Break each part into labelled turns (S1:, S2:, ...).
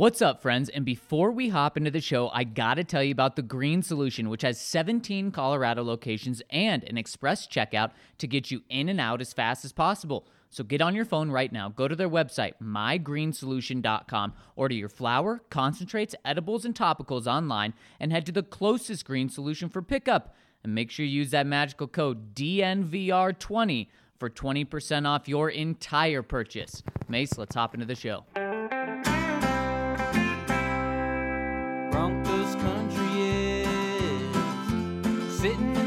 S1: What's up, friends? And before we hop into the show, I gotta tell you about the Green Solution, which has 17 Colorado locations and an express checkout to get you in and out as fast as possible. So get on your phone right now, go to their website, mygreensolution.com, order your flour, concentrates, edibles, and topicals online, and head to the closest green solution for pickup. And make sure you use that magical code DNVR20 for 20% off your entire purchase. Mace, let's hop into the show.
S2: Sitting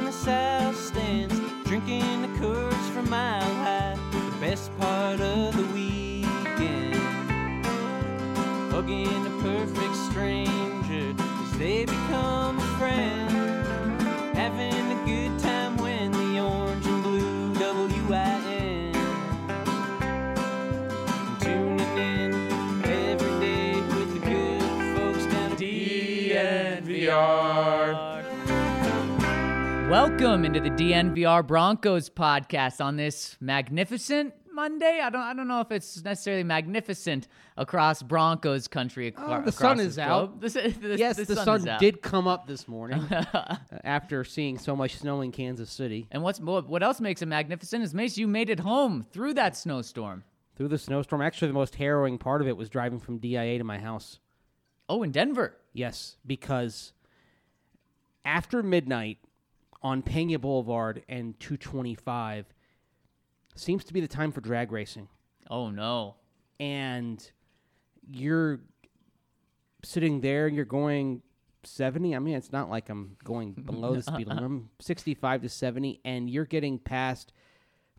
S1: Welcome into the DNVR Broncos podcast on this magnificent Monday. I don't I don't know if it's necessarily magnificent across Broncos country. Acro-
S3: Oh, the sun is out.
S1: The, the-
S3: yes,
S1: the
S3: the,
S1: sun,
S3: sun, did come up this morning uh, after seeing so much snow in Kansas City.
S1: And what's what what else makes it magnificent is Mace, you made it home through that snowstorm.
S3: Through the snowstorm, actually, the most harrowing part of it was driving from DIA to my house.
S1: Oh, in Denver.
S3: Yes, because after midnight on Pena Boulevard and 225 seems to be the time for drag racing.
S1: Oh no.
S3: and you're sitting there and you're going 70 i mean it's not like i'm going below the speed limit i'm 65 to 70 and you're getting past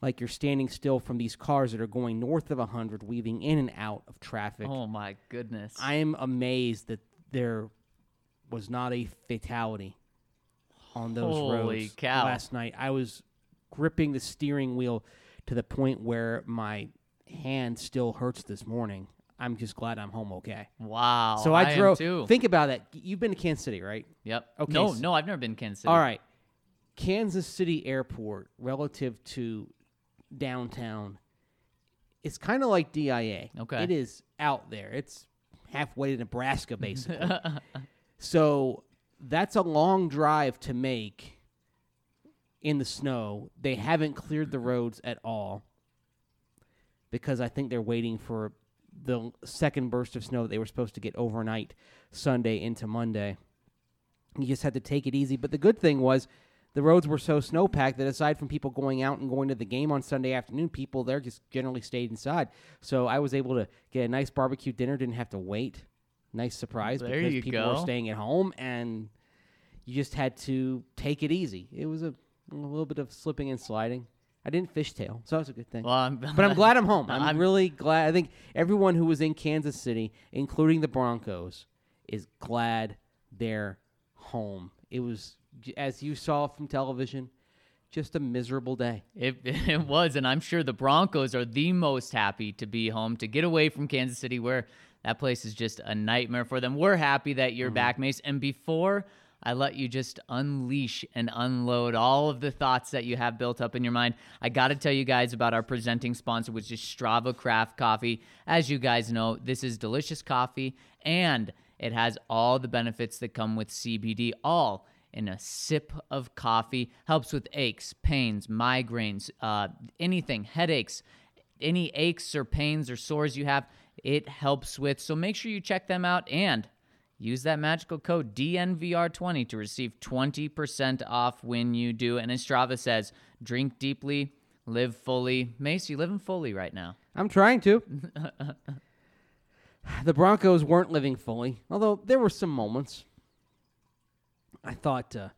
S3: like you're standing still from these cars that are going north of 100 weaving in and out of traffic
S1: Oh my goodness.
S3: i am amazed that there was not a fatality on those
S1: Holy
S3: roads
S1: cow.
S3: last night i was gripping the steering wheel to the point where my hand still hurts this morning i'm just glad i'm home okay
S1: wow.
S3: so I,
S1: am
S3: drove.
S1: too.
S3: Think about that. You've been to Kansas City, right?
S1: yep.
S3: Okay,
S1: No,
S3: s-
S1: no, I've never been to Kansas City.
S3: All right. Kansas City Airport, relative to downtown, it's kind of like DIA.
S1: Okay.
S3: It is out there. It's halfway to Nebraska, basically. so that's a long drive to make in the snow. They haven't cleared the roads at all because I think they're waiting for the second burst of snow that they were supposed to get overnight Sunday into Monday. You just had to take it easy. But the good thing was the roads were so snow packed that aside from people going out and going to the game on Sunday afternoon, people there just generally stayed inside. So I was able to get a nice barbecue dinner, didn't have to wait. Nice surprise
S1: There
S3: because people were staying at home and you just had to take it easy. It was a, a little bit of slipping and sliding. I didn't fishtail, so that was a good thing.
S1: Well, I'm,
S3: But I'm glad I'm home. I'm,
S1: I'm-
S3: really glad. I think everyone who was in Kansas City, including the Broncos, is glad they're home. It was, as you saw from television, just a miserable day.
S1: It, it was, and I'm sure the Broncos are the most happy to be home, to get away from Kansas City, where that place is just a nightmare for them. We're happy that you're back, Mace. And before I let you just unleash and unload all of the thoughts that you have built up in your mind, I got to tell you guys about our presenting sponsor, which is Strava Craft Coffee. As you guys know, this is delicious coffee and it has all the benefits that come with CBD, all in a sip of coffee. Helps with aches, pains, migraines, uh, anything, headaches, any aches or pains or sores you have, it helps with. So make sure you check them out and use that magical code DNVR20 to receive 20% off when you do. And as Strava says, drink deeply, live fully. Mace, you living fully right now.
S3: I'm trying to. the Broncos weren't living fully, although there were some moments. I thought uh,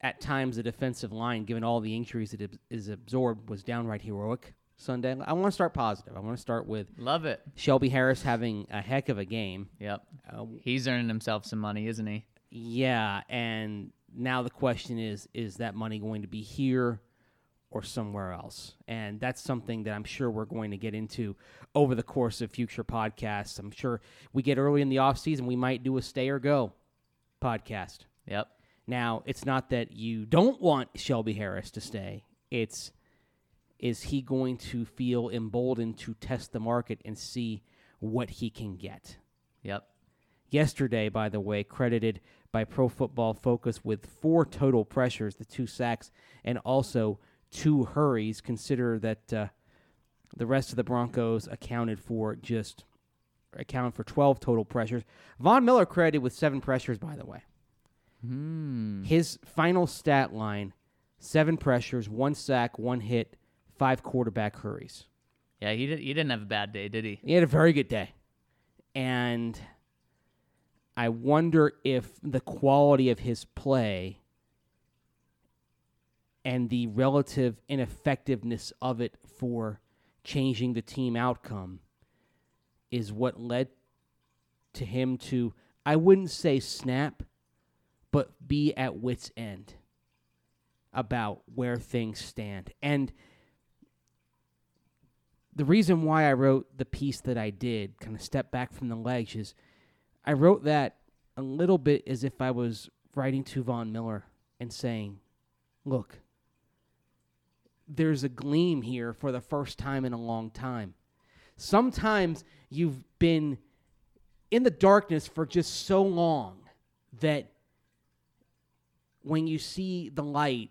S3: at times the defensive line, given all the injuries it is absorbed, was downright heroic Sunday. I want to start positive. I want to start with
S1: Love it.
S3: Shelby Harris having a heck of a game.
S1: Yep.
S3: Uh,
S1: He's earning himself some money, isn't he?
S3: yeah, and now the question is is that money going to be here or somewhere else? And that's something that I'm sure we're going to get into over the course of future podcasts. I'm sure we get early in the off season, we might do a stay or go podcast.
S1: Yep.
S3: Now, it's not that you don't want Shelby Harris to stay. It's is he going to feel emboldened to test the market and see what he can get?
S1: Yep.
S3: Yesterday, by the way, credited by Pro Football Focus with four total pressures, the two sacks, and also two hurries. Consider that uh, the rest of the Broncos accounted for just accounted for 12 total pressures. Von Miller credited with seven pressures, by the way.
S1: Hmm.
S3: His final stat line seven pressures, one sack, one hit, five quarterback hurries.
S1: Yeah, he did. He didn't have a bad day, did he?
S3: He had a very good day. And I wonder if the quality of his play and the relative ineffectiveness of it for changing the team outcome is what led to him to, I wouldn't say snap, but be at wits' end about where things stand. And the reason why I wrote the piece that I did, kind of step back from the legs, is I wrote that a little bit as if I was writing to Von Miller and saying, look, there's a gleam here for the first time in a long time. Sometimes you've been in the darkness for just so long that when you see the light,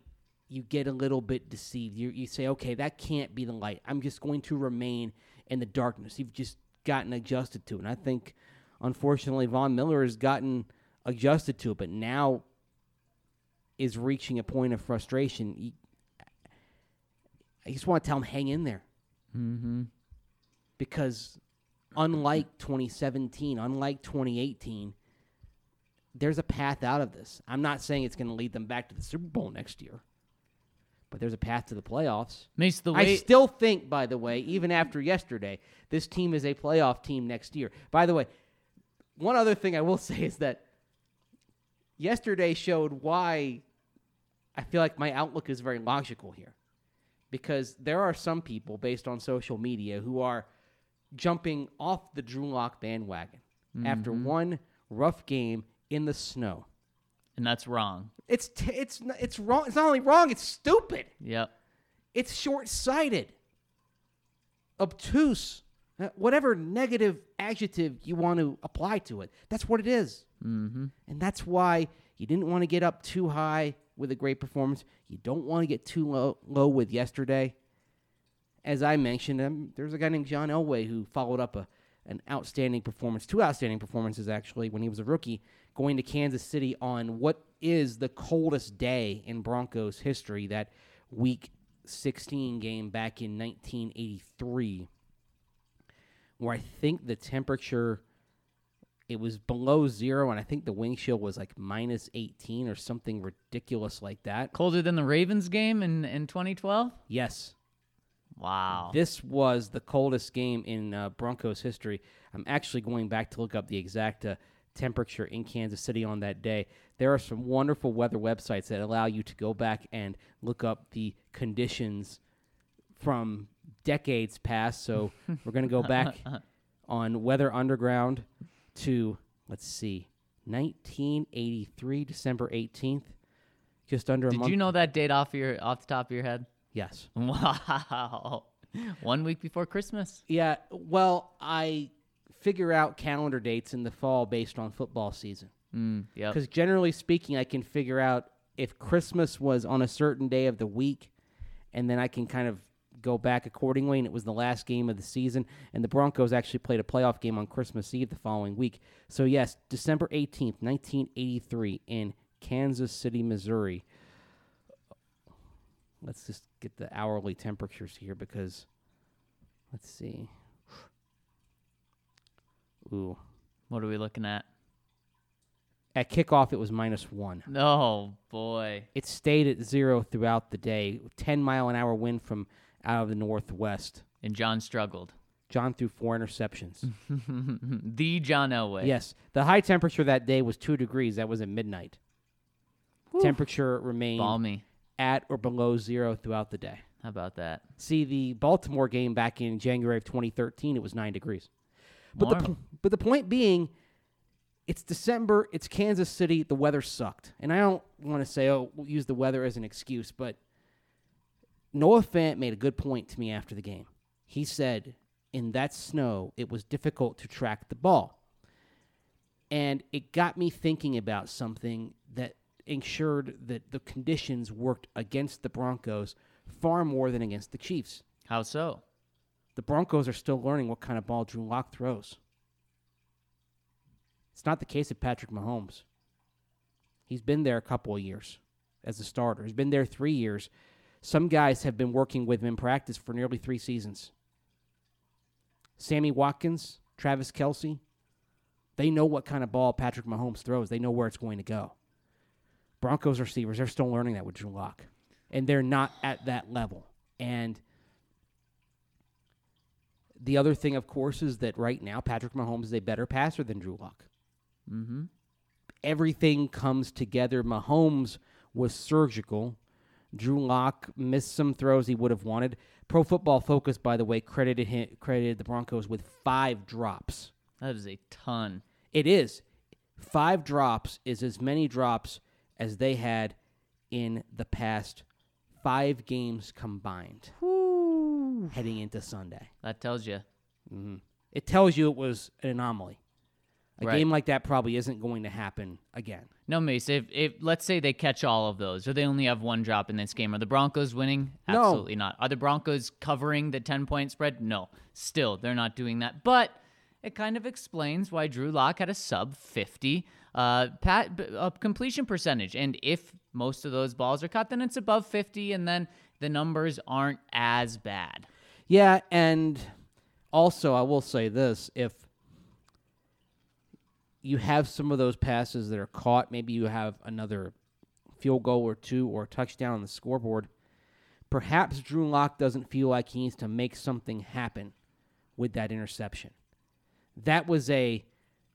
S3: you get a little bit deceived. You, you say, okay, that can't be the light. I'm just going to remain in the darkness. You've just gotten adjusted to it. And I think, unfortunately, Von Miller has gotten adjusted to it, but now is reaching a point of frustration. I just want to tell him, hang in there.
S1: Mm-hmm.
S3: Because unlike 2017, unlike 2018, there's a path out of this. I'm not saying it's going to lead them back to the Super Bowl next year, but there's a path to the playoffs.
S1: Mace, the
S3: I still think, by the way, even after yesterday, this team is a playoff team next year. By the way, one other thing I will say is that yesterday showed why I feel like my outlook is very logical here. Because there are some people based on social media who are jumping off the Drew Lock bandwagon after mm-hmm. one rough game in the snow.
S1: And that's wrong.
S3: It's t- it's n- it's wrong. It's not only wrong. It's stupid.
S1: Yep.
S3: It's short-sighted, obtuse, uh, whatever negative adjective you want to apply to it. That's what it is.
S1: Mm-hmm.
S3: and that's why you didn't want to get up too high with a great performance. You don't want to get too low, low with yesterday. As I mentioned, um, there's a guy named John Elway who followed up a an outstanding performance, two outstanding performances actually, when he was a rookie, going to Kansas City on what is the coldest day in Broncos history, that Week 16 game back in 1983, where I think the temperature it was below zero, and I think the wind chill was like minus 18 or something ridiculous like that.
S1: Colder than the Ravens game in in 2012.
S3: Yes,
S1: Wow.
S3: this was the coldest game in uh, Broncos history. I'm actually going back to look up the exact uh, temperature in Kansas City on that day. There are some wonderful weather websites that allow you to go back and look up the conditions from decades past. So we're going to go back on Weather Underground to, let's see, 1983, December 18th. Just under a month.
S1: Did you know that date off your off the top of your head?
S3: Yes.
S1: Wow. One week before Christmas.
S3: Yeah, well, I figure out calendar dates in the fall based on football season.
S1: Mm, yep.
S3: Because generally speaking, I can figure out if Christmas was on a certain day of the week, and then I can kind of go back accordingly. And it was the last game of the season, and the Broncos actually played a playoff game on Christmas Eve the following week. So, yes, December 18th, 1983, in Kansas City, Missouri. Let's just get the hourly temperatures here because, let's see. Ooh.
S1: What are we looking at?
S3: At kickoff, it was minus one.
S1: Oh boy.
S3: It stayed at zero throughout the day. 10 mile an hour wind from out of the northwest.
S1: And John struggled.
S3: John threw four interceptions.
S1: the John Elway.
S3: yes. The high temperature that day was two degrees. That was at midnight. Temperature remained
S1: Balmy.
S3: at or below zero throughout the day.
S1: How about that?
S3: See, the Baltimore game back in January of 2013, it was nine degrees. But the, but the point being, it's December, it's Kansas City, the weather sucked. And I don't want to say, oh, we'll use the weather as an excuse, but Noah Fant made a good point to me after the game. He said, in that snow, it was difficult to track the ball. And it got me thinking about something that ensured that the conditions worked against the Broncos far more than against the Chiefs.
S1: How so?
S3: The Broncos are still learning what kind of ball Drew Lock throws. It's not the case of Patrick Mahomes. He's been there a couple of years as a starter. He's been there three years. Some guys have been working with him in practice for nearly three seasons. Sammy Watkins, Travis Kelce, they know what kind of ball Patrick Mahomes throws. They know where it's going to go. Broncos receivers, they're still learning that with Drew Lock. And they're not at that level. And the other thing, of course, is that right now Patrick Mahomes is a better passer than Drew Lock.
S1: Mm-hmm.
S3: Everything comes together. Mahomes was surgical. Drew Lock missed some throws he would have wanted. Pro Football Focus, by the way, credited him, credited the Broncos with five drops.
S1: That is a ton.
S3: It is five drops is as many drops as they had in the past five games combined heading into Sunday.
S1: That tells you.
S3: It tells you it was an anomaly. A
S1: Right.
S3: game like that probably isn't going to happen again.
S1: No, Mace. If if let's say they catch all of those, or they only have one drop in this game, are the Broncos winning?
S3: No.
S1: Absolutely not. Are the Broncos covering the ten point spread? No. Still, they're not doing that. But it kind of explains why Drew Lock had a sub fifty uh, pat, uh, completion percentage, and if most of those balls are caught, then it's above fifty, and then the numbers aren't as bad.
S3: Yeah, and also I will say this: if you have some of those passes that are caught, maybe you have another field goal or two or touchdown on the scoreboard. Perhaps Drew Lock doesn't feel like he needs to make something happen with that interception. That was a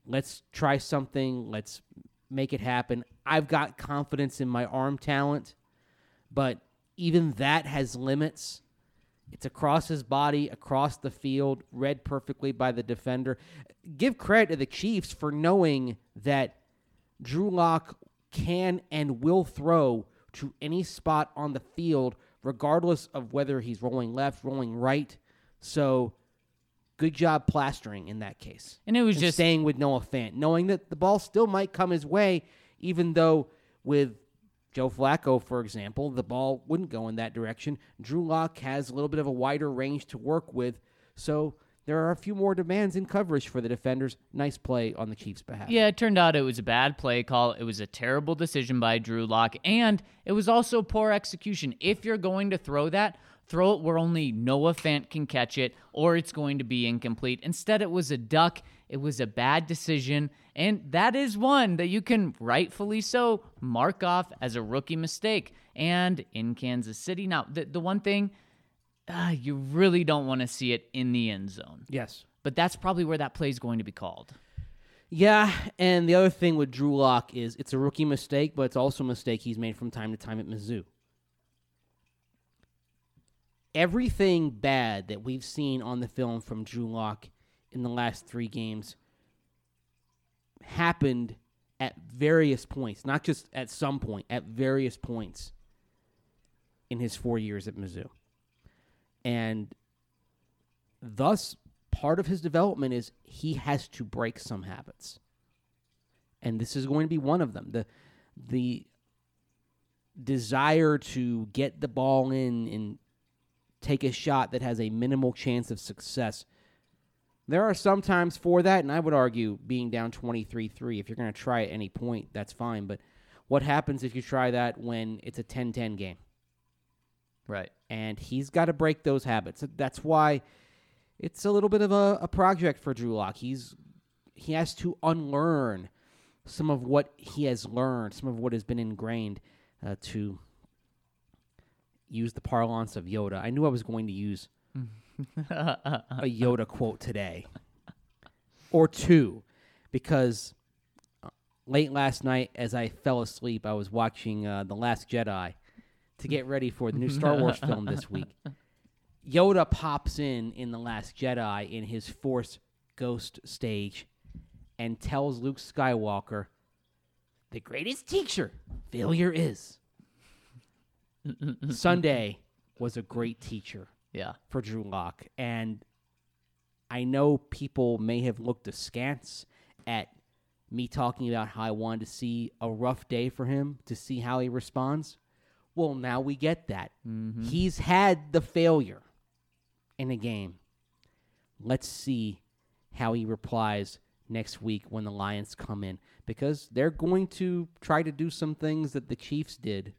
S3: let's try something, let's make it happen. I've got confidence in my arm talent, but even that has limits. It's across his body, across the field, read perfectly by the defender. Give credit to the Chiefs for knowing that Drew Lock can and will throw to any spot on the field, regardless of whether he's rolling left, rolling right. So, good job plastering in that case.
S1: And it was
S3: And
S1: just
S3: staying with Noah Fant, knowing that the ball still might come his way, even though with Joe Flacco, for example, the ball wouldn't go in that direction. Drew Lock has a little bit of a wider range to work with, so there are a few more demands in coverage for the defenders. Nice play on the Chiefs' behalf.
S1: Yeah, it turned out it was a bad play call. It was a terrible decision by Drew Lock, and it was also poor execution. If you're going to throw that, throw it where only Noah Fant can catch it, or it's going to be incomplete. Instead, it was a duck. It was a bad decision, and that is one that you can rightfully so mark off as a rookie mistake. And in Kansas City, now the the one thing. Uh, you really don't want to see it in the end zone.
S3: Yes.
S1: But that's probably where that play is going to be called.
S3: Yeah, and the other thing with Drew Lock is it's a rookie mistake, but it's also a mistake he's made from time to time at Mizzou. Everything bad that we've seen on the film from Drew Lock in the last three games happened at various points, not just at some point, at various points in his four years at Mizzou. And thus, part of his development is he has to break some habits. And this is going to be one of them. The the desire to get the ball in and take a shot that has a minimal chance of success. There are some times for that, and I would argue being down 23 3, if you're going to try at any point, that's fine. But what happens if you try that when it's a 10 10 game?
S1: Right.
S3: and he's got to break those habits. That's why it's a little bit of a, a project for Drew Lock. He's he has to unlearn some of what he has learned, some of what has been ingrained. Uh, to use the parlance of Yoda, I knew I was going to use a Yoda quote today or two, because uh, late last night, as I fell asleep, I was watching uh, the Last Jedi to get ready for the new Star Wars film this week. Yoda pops in in The Last Jedi in his Force Ghost stage and tells Luke Skywalker, the greatest teacher failure is. Sunday was a great teacher
S1: Yeah.
S3: for Drew Lock. And I know people may have looked askance at me talking about how I wanted to see a rough day for him to see how he responds. Well, now we get that. Mm-hmm. He's had the failure in a game. Let's see how he replies next week when the Lions come in because they're going to try to do some things that the Chiefs did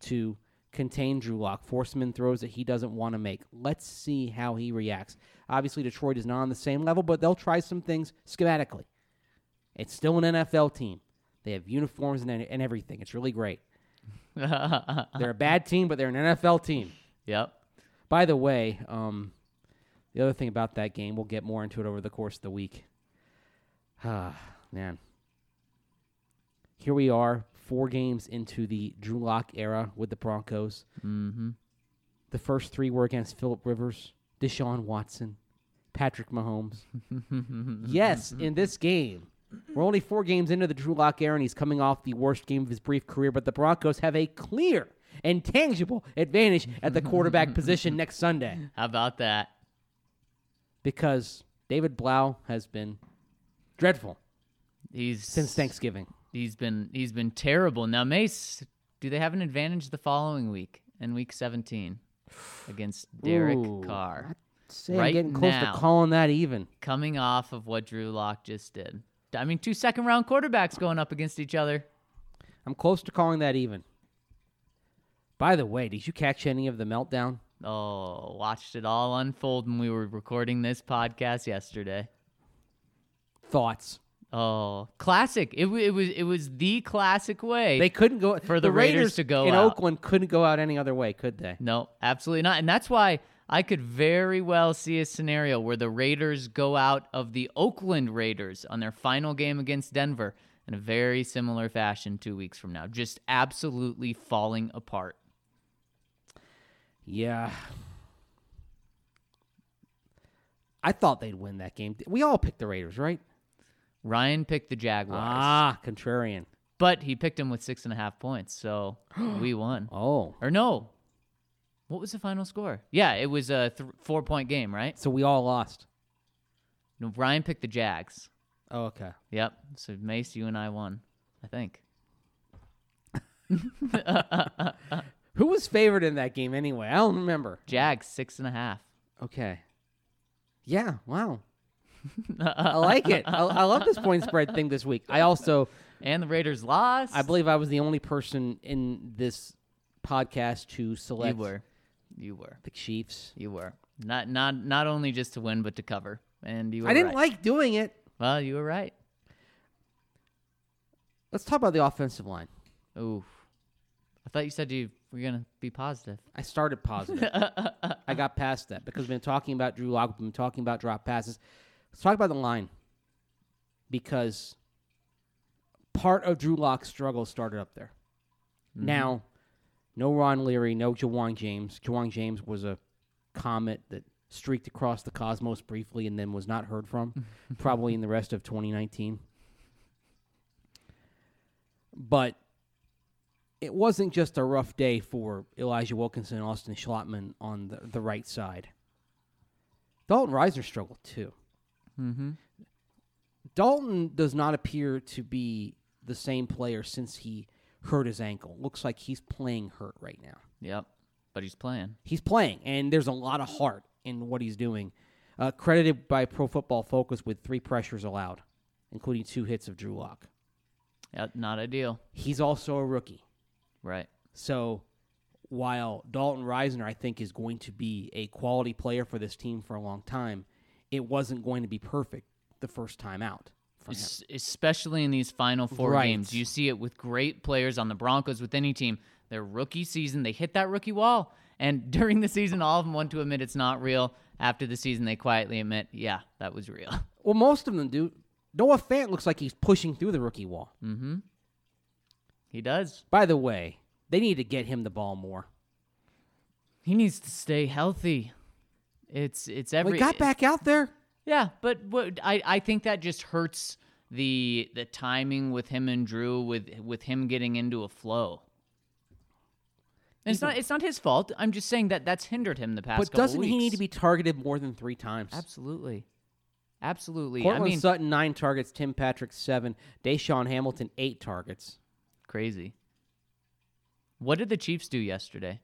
S3: to contain Drew Lock, force him in throws that he doesn't want to make. Let's see how he reacts. Obviously, Detroit is not on the same level, but they'll try some things schematically. It's still an NFL team. They have uniforms and, and everything. It's really great. They're a bad team, but they're an NFL team.
S1: Yep.
S3: By the way, um, the other thing about that game, we'll get more into it over the course of the week. Ah, man. Here we are, four games into the Drew Lock era with the Broncos.
S1: Mm-hmm.
S3: The first three were against Philip Rivers, Deshaun Watson, Patrick Mahomes. yes, in this game, we're only four games into the Drew Lock era, and he's coming off the worst game of his brief career. But the Broncos have a clear and tangible advantage at the quarterback position next Sunday
S1: How about that?
S3: because David Blough has been dreadful
S1: He's
S3: since Thanksgiving.
S1: He's been he's been terrible. Now Mace, do they have an advantage the following week in week 17 against Derek
S3: Ooh,
S1: Carr?
S3: Say I'm
S1: Right
S3: getting close
S1: now.
S3: to calling that even.
S1: Coming off of what Drew Lock just did. I mean, two second round quarterbacks going up against each other.
S3: I'm close to calling that even. By the way, did you catch any of the meltdown?
S1: Oh, watched it all unfold when we were recording this podcast yesterday.
S3: Thoughts?
S1: Oh, classic! It, it was it was the classic way.
S3: They couldn't go
S1: For
S3: the
S1: the Raiders to go
S3: in
S1: out.
S3: Oakland. Couldn't go out any other way, could they?
S1: No, absolutely not. And that's why I could very well see a scenario where the Raiders go out of the Oakland Raiders on their final game against Denver in a very similar fashion two weeks from now. Just absolutely falling apart.
S3: Yeah. I thought they'd win that game. We all picked the Raiders, right?
S1: Ryan picked the Jaguars,
S3: Ah, contrarian.
S1: but he picked him with six and a half points, so we won.
S3: Oh,
S1: Or no, what was the final score? Yeah, it was a th- four point game, right?
S3: so we all lost.
S1: No, Ryan picked the Jags.
S3: Oh, okay.
S1: Yep. So Mace, you and I won, I think.
S3: Who was favored in that game anyway? I don't remember.
S1: Jags six and a half.
S3: Okay. Yeah. Wow. I like it. I, I love this point spread thing this week. I also,
S1: And the Raiders lost.
S3: I believe I was the only person in this podcast to select.
S1: you were. You were.
S3: the Chiefs.
S1: You were. Not not not only just to win, but to cover. And you were
S3: I didn't
S1: right.
S3: like doing it.
S1: Well, you were right.
S3: Let's talk about the offensive line.
S1: Ooh. I thought you said you were gonna be positive.
S3: I started positive. I got past that because we've been talking about Drew Lock, we've been talking about drop passes. Let's talk about the line because part of Drew Lock's struggle started up there. Mm-hmm. Now, no Ron Leary, no Ja'Wuan James. Ja'Wuan James was a comet that streaked across the cosmos briefly and then was not heard from, probably in the rest of 2019. But it wasn't just a rough day for Elijah Wilkinson and Austin Schlottmann on the, the right side. Dalton Risner struggled too.
S1: Mm-hmm.
S3: Dalton does not appear to be the same player since he hurt his ankle. Looks like he's playing hurt right now.
S1: Yep. But he's playing.
S3: He's playing, and there's a lot of heart in what he's doing. Uh, credited by Pro Football Focus with three pressures allowed, including two hits of Drew Lock.
S1: Yep. Not ideal.
S3: He's also a rookie.
S1: Right.
S3: So while Dalton Risner, I think, is going to be a quality player for this team for a long time, it wasn't going to be perfect the first time out.
S1: Es- especially in these final four
S3: Right.
S1: games. You see it with great players on the Broncos, with any team. Their rookie season, they hit that rookie wall. And during the season, all of them want to admit it's not real. After the season, they quietly admit, yeah, that was real.
S3: Well, most of them do. Noah Fant looks like he's pushing through the rookie wall.
S1: mm-hmm. He does.
S3: By the way, they need to get him the ball more.
S1: He needs to stay healthy. It's it's every
S3: we got back out there.
S1: Yeah, but what I, I think that just hurts the the timing with him and Drew with with him getting into a flow. And it's not it's not his fault. I'm just saying that that's hindered him the past
S3: But doesn't he need to be targeted more than three times?
S1: Absolutely. Absolutely.
S3: Courtland
S1: I mean,
S3: Sutton nine targets, Tim Patrick seven, DaeSean Hamilton eight targets.
S1: crazy. What did the Chiefs do yesterday?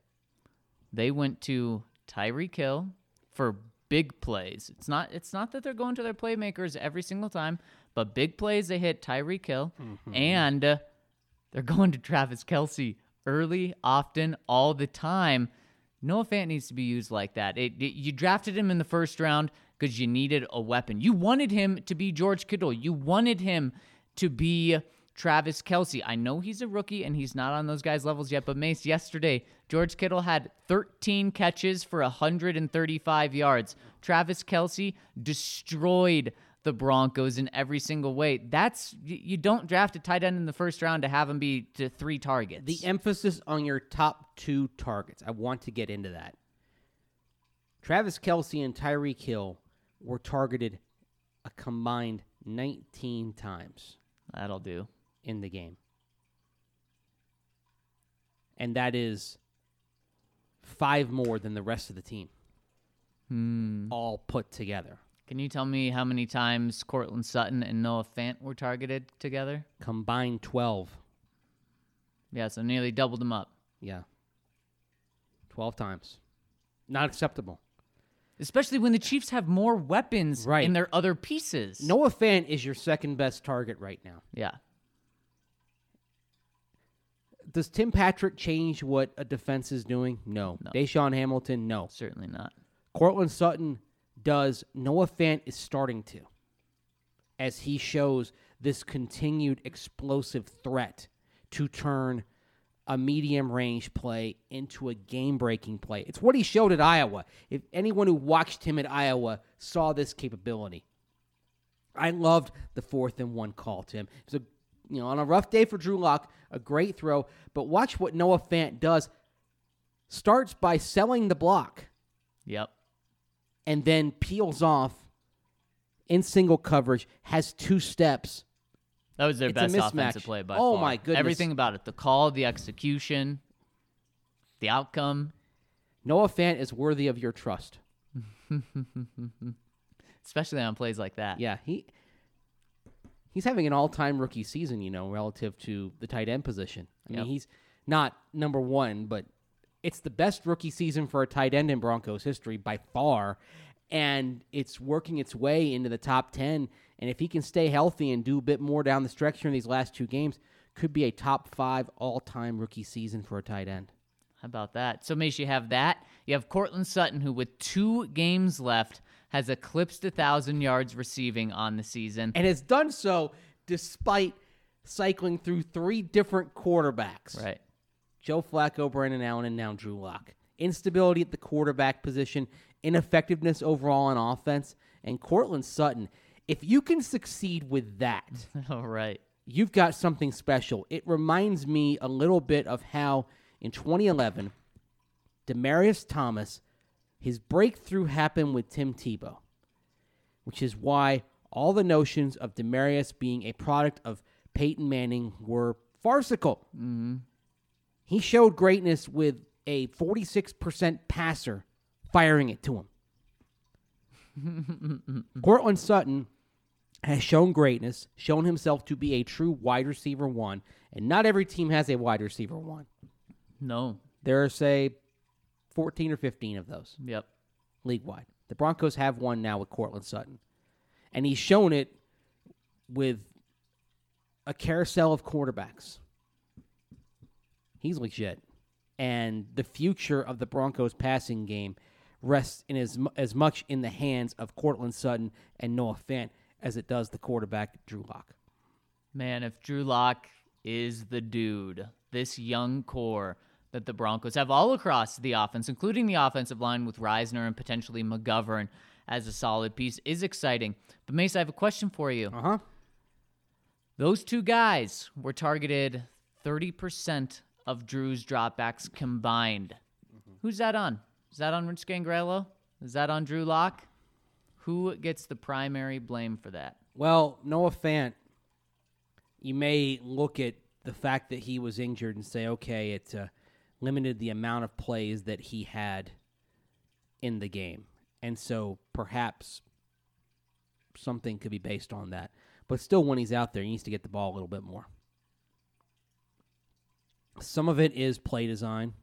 S1: They went to Tyreek Hill for big plays. It's not it's not that they're going to their playmakers every single time, but big plays they hit Tyreek Hill and uh, they're going to Travis Kelce early, often, all the time. Noah Fant needs to be used like that. It, it- you drafted him in the first round because you needed a weapon. You wanted him to be George Kittle. You wanted him to be Travis Kelce. I know he's a rookie and he's not on those guys' levels yet, but Mace, yesterday, George Kittle had 13 catches for 135 yards. Travis Kelce destroyed the Broncos in every single way. That's you you don't draft a tight end in the first round to have him be to three targets.
S3: The emphasis on your top two targets. I want to get into that. Travis Kelce and Tyreek Hill were targeted a combined 19 times
S1: That'll do.
S3: In the game. And that is five more than the rest of the team,
S1: Hmm.
S3: all put together.
S1: Can you tell me how many times Courtland Sutton and Noah Fant were targeted together?
S3: Combined 12.
S1: Yeah, so nearly doubled them up.
S3: Yeah. 12 times. Not acceptable.
S1: Especially when the Chiefs have more weapons
S3: Right.
S1: in their other pieces.
S3: Noah Fant is your second best target right now.
S1: Yeah.
S3: Does Tim Patrick change what a defense is doing? No.
S1: No.
S3: DaeSean Hamilton? No.
S1: Certainly not.
S3: Courtland Sutton does. Noah Fant is starting to, as he shows this continued explosive threat to turn a medium range play into a game breaking play. It's what he showed at Iowa. If anyone who watched him at Iowa saw this capability, I loved the fourth and one call to him. It a you know on a rough day for Drew Lock, a great throw. But watch what Noah Fant does. Starts by selling the block
S1: Yep.
S3: and then peels off in single coverage, has two steps.
S1: That was their
S3: It's
S1: best offensive play by
S3: Oh,
S1: far.
S3: my goodness.
S1: Everything about it. The call, the execution, the outcome.
S3: Noah Fant is worthy of your trust.
S1: Especially on plays like that.
S3: Yeah, he he's having an all-time rookie season, you know, relative to the tight end position. I
S1: Yep.
S3: mean, he's not number 1, but it's the best rookie season for a tight end in Broncos history by far, and it's working its way into the top 10, and if he can stay healthy and do a bit more down the stretch here in these last two games, could be a top 5 all-time rookie season for a tight end.
S1: How about that? So, Mace, you have that. You have Courtland Sutton, who with two games left has eclipsed a 1,000 yards receiving on the season.
S3: and has done so despite cycling through three different quarterbacks.
S1: Right.
S3: Joe Flacco, Brandon Allen, and now Drew Lock. Instability at the quarterback position, ineffectiveness overall on offense, and Courtland Sutton. If you can succeed with that,
S1: All right.
S3: you've got something special. It reminds me a little bit of how in 2011, Demaryius Thomas, his breakthrough happened with Tim Tebow, which is why all the notions of Demaryius being a product of Peyton Manning were farcical. Mm-hmm. He showed greatness with a 46% passer firing it to him. Courtland Sutton has shown greatness, shown himself to be a true wide receiver one, and not every team has a wide receiver one.
S1: No.
S3: There are, say, 14 or 15 of those
S1: Yep.
S3: league wide. The Broncos have one now with Courtland Sutton. And he's shown it with a carousel of quarterbacks. He's legit. And the future of the Broncos passing game rests in as, as much in the hands of Courtland Sutton and Noah Fant as it does the quarterback, Drew Lock.
S1: Man, if Drew Lock is the dude, this young core that the Broncos have all across the offense, including the offensive line with Risner and potentially McGovern as a solid piece, is exciting. But Mace, I have a question for you.
S3: Uh huh.
S1: Those two guys were targeted 30% of Drew's dropbacks combined. Who's that on? Is that on Rich Scangarello? Is that on Drew Lock? Who gets the primary blame for that?
S3: Well, Noah Fant, you may look at the fact that he was injured and say, okay, it uh, limited the amount of plays that he had in the game. And so perhaps something could be based on that. But still, when he's out there, he needs to get the ball a little bit more. Some of it is play design.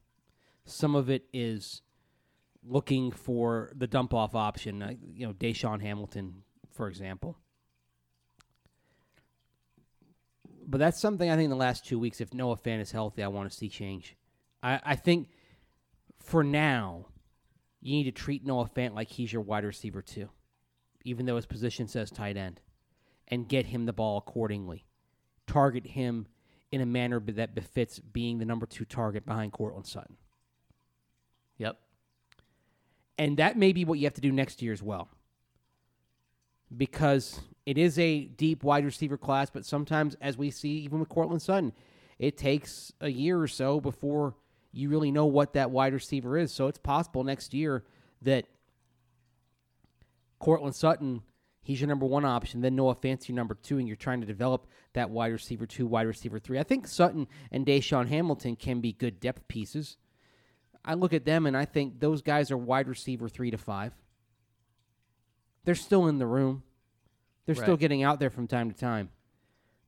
S3: Some of it is looking for the dump off option. Uh, you know, DaeSean Hamilton, for example. But that's something I think in the last two weeks, if Noah Fant is healthy, I want to see change. I, I think for now, you need to treat Noah Fant like he's your wide receiver too, even though his position says tight end, and get him the ball accordingly. Target him in a manner that befits being the number two target behind Courtland Sutton.
S1: Yep.
S3: And that may be what you have to do next year as well. Because it is a deep wide receiver class, but sometimes, as we see even with Courtland Sutton, it takes a year or so before you really know what that wide receiver is. So it's possible next year that Courtland Sutton, he's your number one option, then Noah Fant your number two, and you're trying to develop that wide receiver two, wide receiver three. I think Sutton and DaeSean Hamilton can be good depth pieces. I look at them and I think those guys are wide receiver three to five. They're still in the room. They're still getting out there from time to time.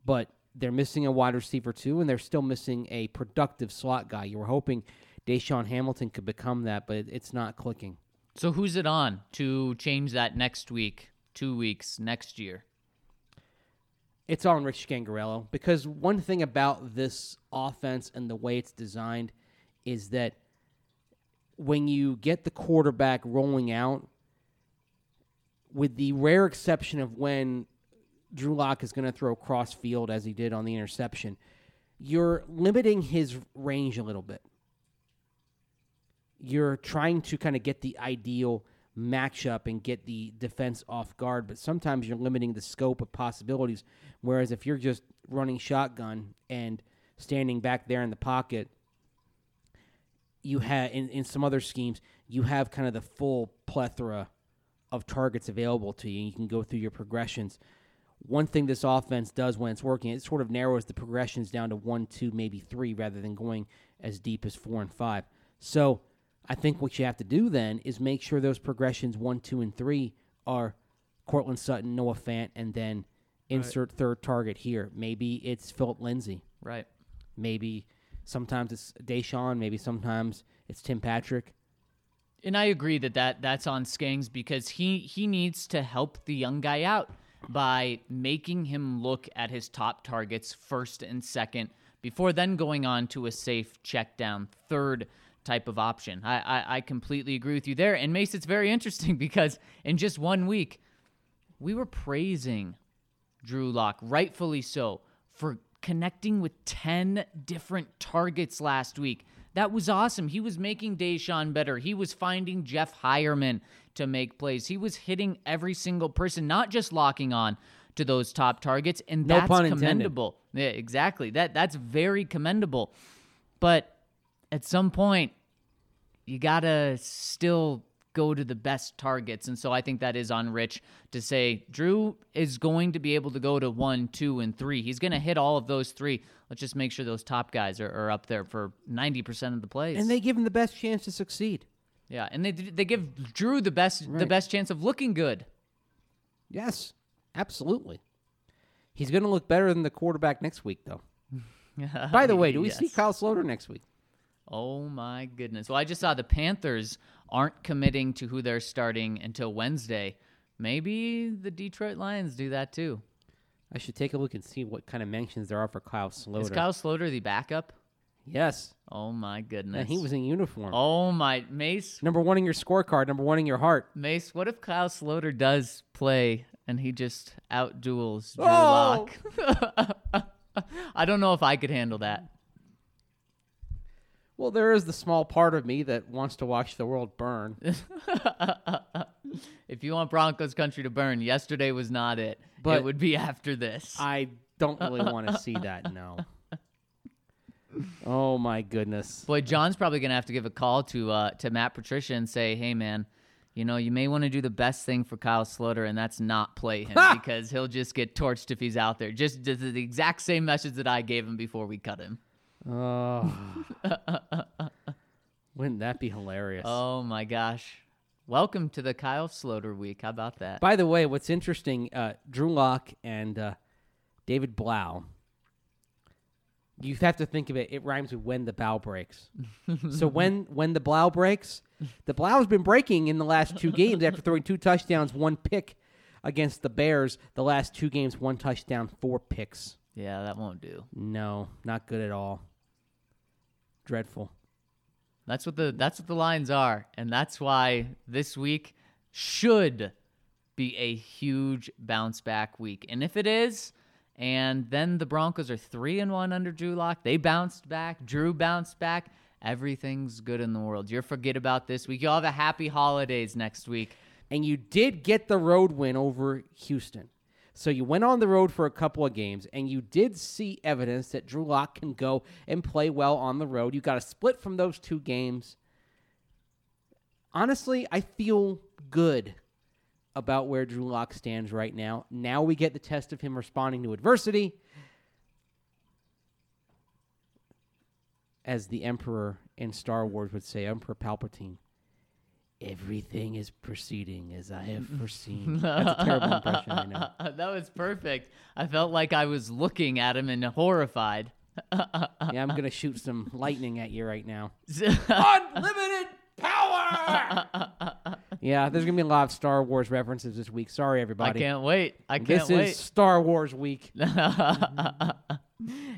S3: But they're missing a wide receiver too, and they're still missing a productive slot guy. You were hoping DaeSean Hamilton could become that, but it's not clicking.
S1: So who's it on to change that next week, two weeks, next year?
S3: It's on Rich Scangarello because one thing about this offense and the way it's designed is that when you get the quarterback rolling out, with the rare exception of when Drew Lock is going to throw cross field as he did on the interception, you're limiting his range a little bit. You're trying to kind of get the ideal matchup and get the defense off guard, but sometimes you're limiting the scope of possibilities. Whereas if you're just running shotgun and standing back there in the pocket, you have in, in some other schemes, you have kind of the full plethora of targets available to you. And you can go through your progressions. One thing this offense does when it's working, it sort of narrows the progressions down to one, two, maybe three, rather than going as deep as four and five. So I think what you have to do then is make sure those progressions one, two, and three are Courtland Sutton, Noah Fant, and then insert third target here. Maybe it's Phillip Lindsay.
S1: Right.
S3: Maybe sometimes it's DaeSean. Maybe sometimes it's Tim Patrick.
S1: And I agree that, that that's on Skangs because he he needs to help the young guy out by making him look at his top targets first and second before then going on to a safe check down third type of option. I, I, I completely agree with you there. And Mace, it's very interesting because in just one week, we were praising Drew Lock, rightfully so, for connecting with 10 different targets last week. That was awesome. He was making DaeSean better. He was finding Jeff Heuerman to make plays. He was hitting every single person, not just locking on to those top targets. And
S3: No
S1: that's commendable. Yeah, exactly. That that's very commendable. But at some point, you gotta still go to the best targets. And so I think that is on Rich to say Drew is going to be able to go to one, two, and three. He's going to hit all of those three. Let's just make sure those top guys are, are up there for 90% of the plays.
S3: And they give him the best chance to succeed.
S1: Yeah, and they they give Drew the best the best chance of looking good.
S3: Yes, absolutely. He's going to look better than the quarterback next week, though. By the way, do we see Kyle Sloter next week?
S1: Oh my goodness. Well, I just saw the Panthers aren't committing to who they're starting until Wednesday. Maybe the Detroit Lions do that too.
S3: I should take a look and see what kind of mentions there are for Kyle Sloter.
S1: Is Kyle Sloter the backup?
S3: Yes,
S1: Oh my goodness.
S3: and he was in uniform.
S1: Oh my Mace.
S3: Number one in your scorecard, number one in your heart.
S1: Mace, what if Kyle Sloter does play and he just outduels Drew
S3: Oh!
S1: Lock? I don't know if I could handle that.
S3: Well, there is the small part of me that wants to watch the world burn.
S1: If you want Broncos country to burn, yesterday was not it.
S3: But
S1: it would be after this.
S3: I don't really want to see that. No. Oh my goodness.
S1: Boy, John's probably gonna have to give a call to uh, to Matt Patricia and say, "Hey, man, you know, you may want to do the best thing for Kyle Sloter, and that's not play him because he'll just get torched if he's out there." Just the, the exact same message that I gave him before we cut him.
S3: Oh. Wouldn't that be hilarious?
S1: Oh my gosh, Welcome to the Kyle Sloter week. How about that?
S3: By the way, what's interesting, uh, Drew Lock and uh, David Blough. You have to think of it. It rhymes with when the bow breaks. so when when the Blough breaks, the Blough's been breaking in the last two games after throwing two touchdowns, one pick against the Bears. The last two games, one touchdown, four picks.
S1: yeah, that won't do.
S3: No, not good at all. Dreadful.
S1: That's what the that's what the lines are, and that's why this week should be a huge bounce back week. And if it is, and then the Broncos are three and one under Drew Lock, they bounced back. Drew bounced back. Everything's good in the world. You're forget about this week. You'll have a happy holidays next week.
S3: and you did get the road win over Houston. So you went on the road for a couple of games, and you did see evidence that Drew Lock can go and play well on the road. You got a split from those two games. Honestly, I feel good about where Drew Lock stands right now. Now we get the test of him responding to adversity. As the Emperor in Star Wars would say, Emperor Palpatine. Everything is proceeding as I have foreseen. That's a terrible impression, I know.
S1: that was perfect. I felt like I was looking at him and horrified.
S3: Yeah, I'm gonna shoot some lightning at you right now. Unlimited power. Yeah, there's gonna be a lot of Star Wars references this week. Sorry, everybody.
S1: I can't wait. I can't wait.
S3: This is Star Wars week.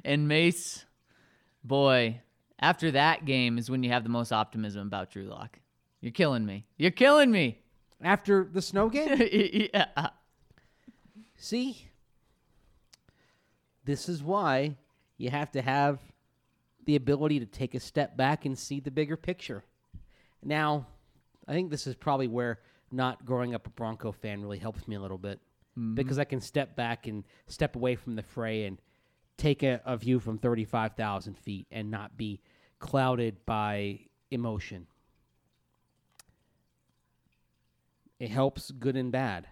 S1: and Mace, boy, after that game is when you have the most optimism about Drew Lock. You're killing me. You're killing me.
S3: After the snow game,
S1: yeah.
S3: see, this is why you have to have the ability to take a step back and see the bigger picture. Now, I think this is probably where not growing up a Bronco fan really helps me a little bit mm-hmm. because I can step back and step away from the fray and take a, a view from 35,000 feet and not be clouded by emotion. It helps good and bad.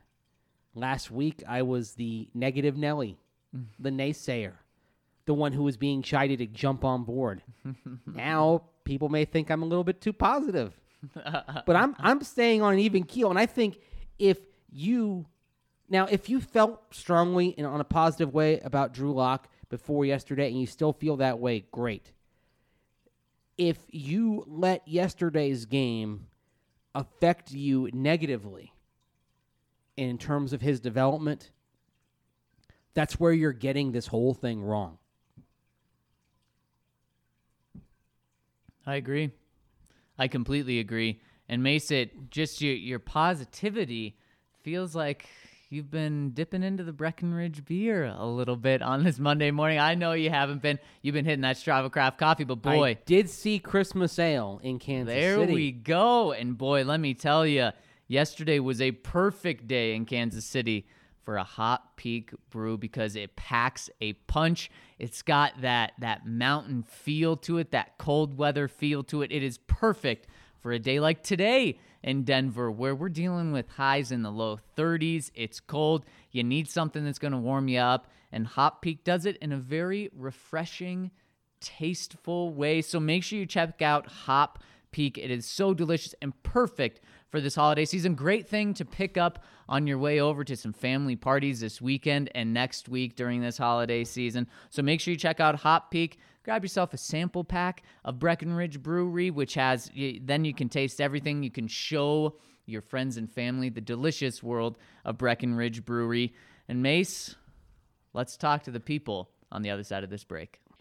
S3: Last week, I was the negative Nelly, mm-hmm. the naysayer, the one who was being chided to jump on board. now, people may think I'm a little bit too positive, but I'm I'm staying on an even keel. And I think if you now, if you felt strongly and on a positive way about Drew Lock before yesterday, and you still feel that way, great. If you let yesterday's game affect you negatively in terms of his development, that's where you're getting this whole thing wrong.
S1: I agree. I completely agree. And Mace, it just your your positivity feels like you've been dipping into the Breckenridge beer a little bit on this Monday morning. I know you haven't been. You've been hitting that Strava Craft coffee, but boy,
S3: I did see Christmas Ale in Kansas
S1: There
S3: City.
S1: There we go. And boy, let me tell you, yesterday was a perfect day in Kansas City for a Hop Peak brew because it packs a punch. It's got that that mountain feel to it, that cold weather feel to it. It is perfect for a day like today in Denver where we're dealing with highs in the low 30s. It's cold. You need something that's going to warm you up and Hop Peak does it in a very refreshing tasteful way. So make sure you check out Hop Peak. It is so delicious and perfect for this holiday season. Great thing to pick up on your way over to some family parties this weekend and next week during this holiday season. So make sure you check out Hop Peak. Grab yourself a sample pack of Breckenridge Brewery, which has then you can taste everything. You can show your friends and family the delicious world of Breckenridge Brewery. And Mace, let's talk to the people on the other side of this break.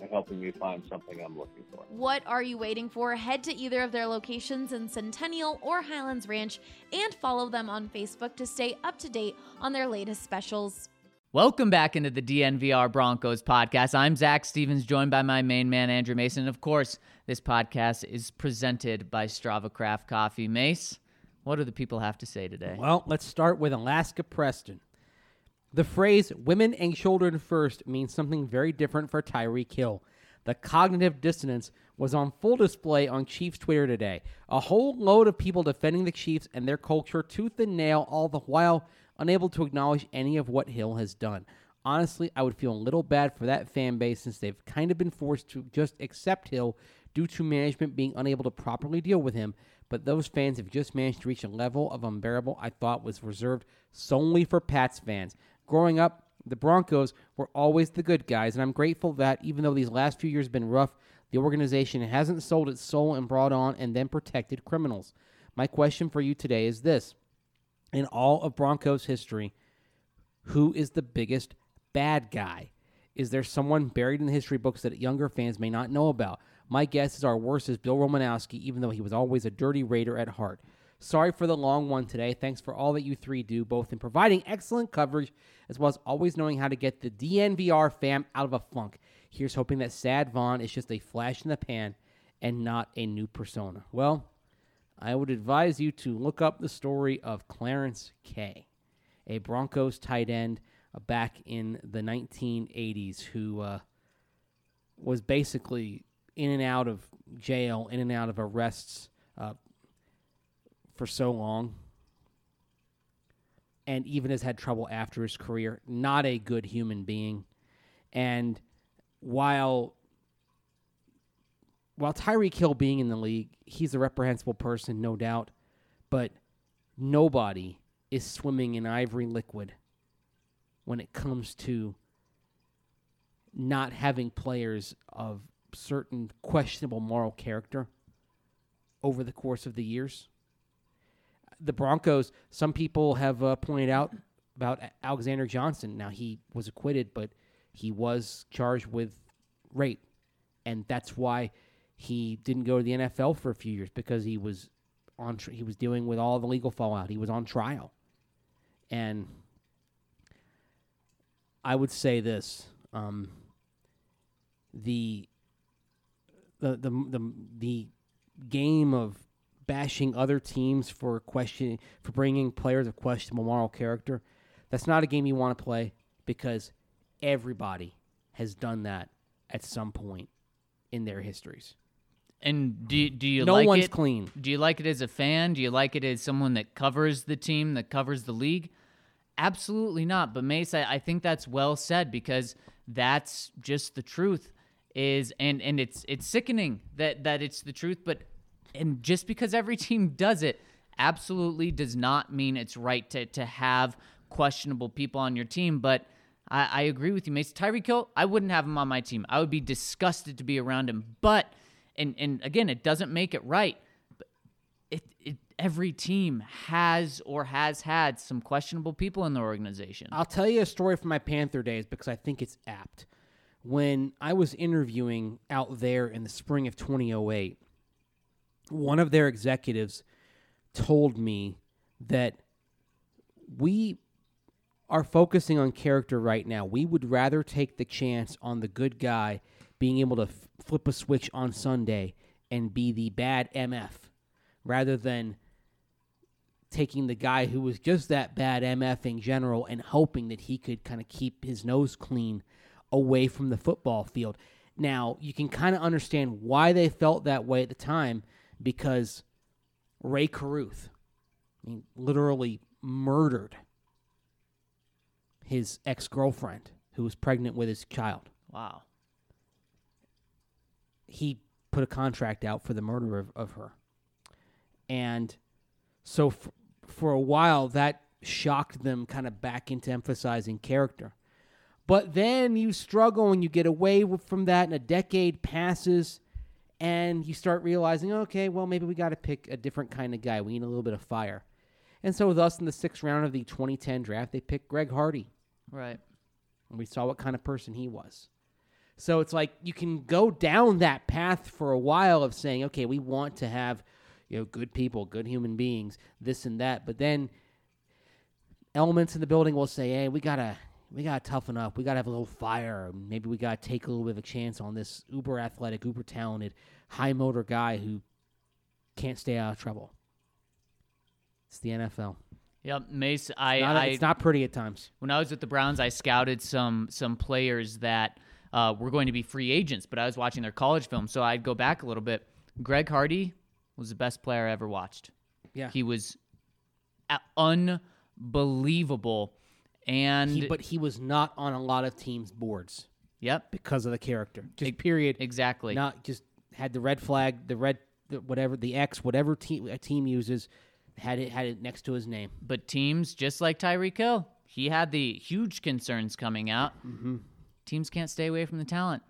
S4: ha- helping me find something I'm looking for.
S5: What are you waiting for? Head to either of their locations in Centennial or Highlands Ranch and follow them on Facebook to stay up to date on their latest specials.
S1: Welcome back into the DNVR Broncos podcast. I'm Zac Stevens, joined by my main man, Andrew Mason. Of course, this podcast is presented by Strava Craft Coffee. Mace, what do the people have to say today?
S3: Well, let's start with Alaska Preston. The phrase women and children first means something very different for Tyreek Hill. The cognitive dissonance was on full display on Chiefs Twitter today. A whole load of people defending the Chiefs and their culture tooth and nail, all the while unable to acknowledge any of what Hill has done. Honestly, I would feel a little bad for that fan base since they've kind of been forced to just accept Hill due to management being unable to properly deal with him. But those fans have just managed to reach a level of unbearable I thought was reserved solely for Pats fans. Growing up, the Broncos were always the good guys, and I'm grateful that even though these last few years have been rough, the organization hasn't sold its soul and brought on and then protected criminals. My question for you today is this in all of Broncos history, who is the biggest bad guy? Is there someone buried in the history books that younger fans may not know about? My guess is our worst is Bill Romanowski, even though he was always a dirty Raider at heart. Sorry for the long one today. Thanks for all that you three do, both in providing excellent coverage as well as always knowing how to get the DNVR fam out of a funk. Here's hoping that Sad Vaughn is just a flash in the pan and not a new persona. Well, I would advise you to look up the story of Clarence Kay, a Broncos tight end uh, back in the 1980s who uh, was basically in and out of jail, in and out of arrests uh, for so long, and even has had trouble after his career. Not a good human being. And while while Tyreek Hill being in the league, he's a reprehensible person, no doubt, but nobody is swimming in ivory liquid when it comes to not having players of certain questionable moral character over the course of the years. The Broncos, some people have uh, pointed out about Alexander Johnson. Now, he was acquitted, but he was charged with rape. And that's why he didn't go to the NFL for a few years because he was on tr- he was dealing with all the legal fallout. He was on trial, and I would say this: um, the, the the the the game of bashing other teams for questioning for bringing players of questionable moral character. That's not a game you want to play because everybody has done that at some point in their histories.
S1: And do you, do you
S3: No
S1: like
S3: one's
S1: it?
S3: clean.
S1: Do you like it as a fan? Do you like it as someone that covers the team, that covers the league? Absolutely not. But Mace, I, I think that's well said because that's just the truth. Is and and it's it's sickening that that it's the truth. But and just because every team does it, absolutely does not mean it's right to to have questionable people on your team. But I, I agree with you, Mace. Tyreek Hill, I wouldn't have him on my team. I would be disgusted to be around him. But and and again, it doesn't make it right. But it, it every team has or has had some questionable people in the organization.
S3: I'll tell you a story from my Panther days because I think it's apt. When I was interviewing out there in the spring of 2008, one of their executives told me that we are focusing on character right now. We would rather take the chance on the good guy being able to f- flip a switch on Sunday and be the bad MF rather than taking the guy who was just that bad MF in general and hoping that he could kind of keep his nose clean away from the football field. Now, you can kind of understand why they felt that way at the time because Rae Carruth, I mean, literally murdered his ex girlfriend who was pregnant with his child.
S1: Wow.
S3: He put a contract out for the murder of, of her. And so f- for a while, that shocked them kind of back into emphasizing character. But then you struggle and you get away from that, and a decade passes, and you start realizing, okay, well, maybe we got to pick a different kind of guy. We need a little bit of fire. And so, with us in the sixth round of the 2010 draft, they picked Greg Hardy,
S1: Right.
S3: and we saw what kind of person he was. So it's like you can go down that path for a while of saying, okay, we want to have, you know, good people, good human beings, this and that, but then elements in the building will say, hey, we gotta we gotta toughen up, we gotta have a little fire, maybe we gotta take a little bit of a chance on this uber athletic, uber talented, high motor guy who can't stay out of trouble. It's the NFL.
S1: Yep. Mace, I,
S3: Not-
S1: I
S3: it's not pretty at times.
S1: when I was with the Browns, I scouted some some players that uh, were going to be free agents, but I was watching their college film, so I'd go back a little bit. Greg Hardy was the best player I ever watched.
S3: Yeah.
S1: He was unbelievable, and
S3: He, but he was not on a lot of teams' boards
S1: yep,
S3: because of the character. Just
S1: Ex-
S3: period.
S1: exactly.
S3: Not just had the red flag, the red, the whatever, the X, whatever team a team uses, had it had it next to his name.
S1: But teams just like Tyreek Hill, he had the huge concerns coming out.
S3: Mm-hmm.
S1: Teams can't stay away from the talent.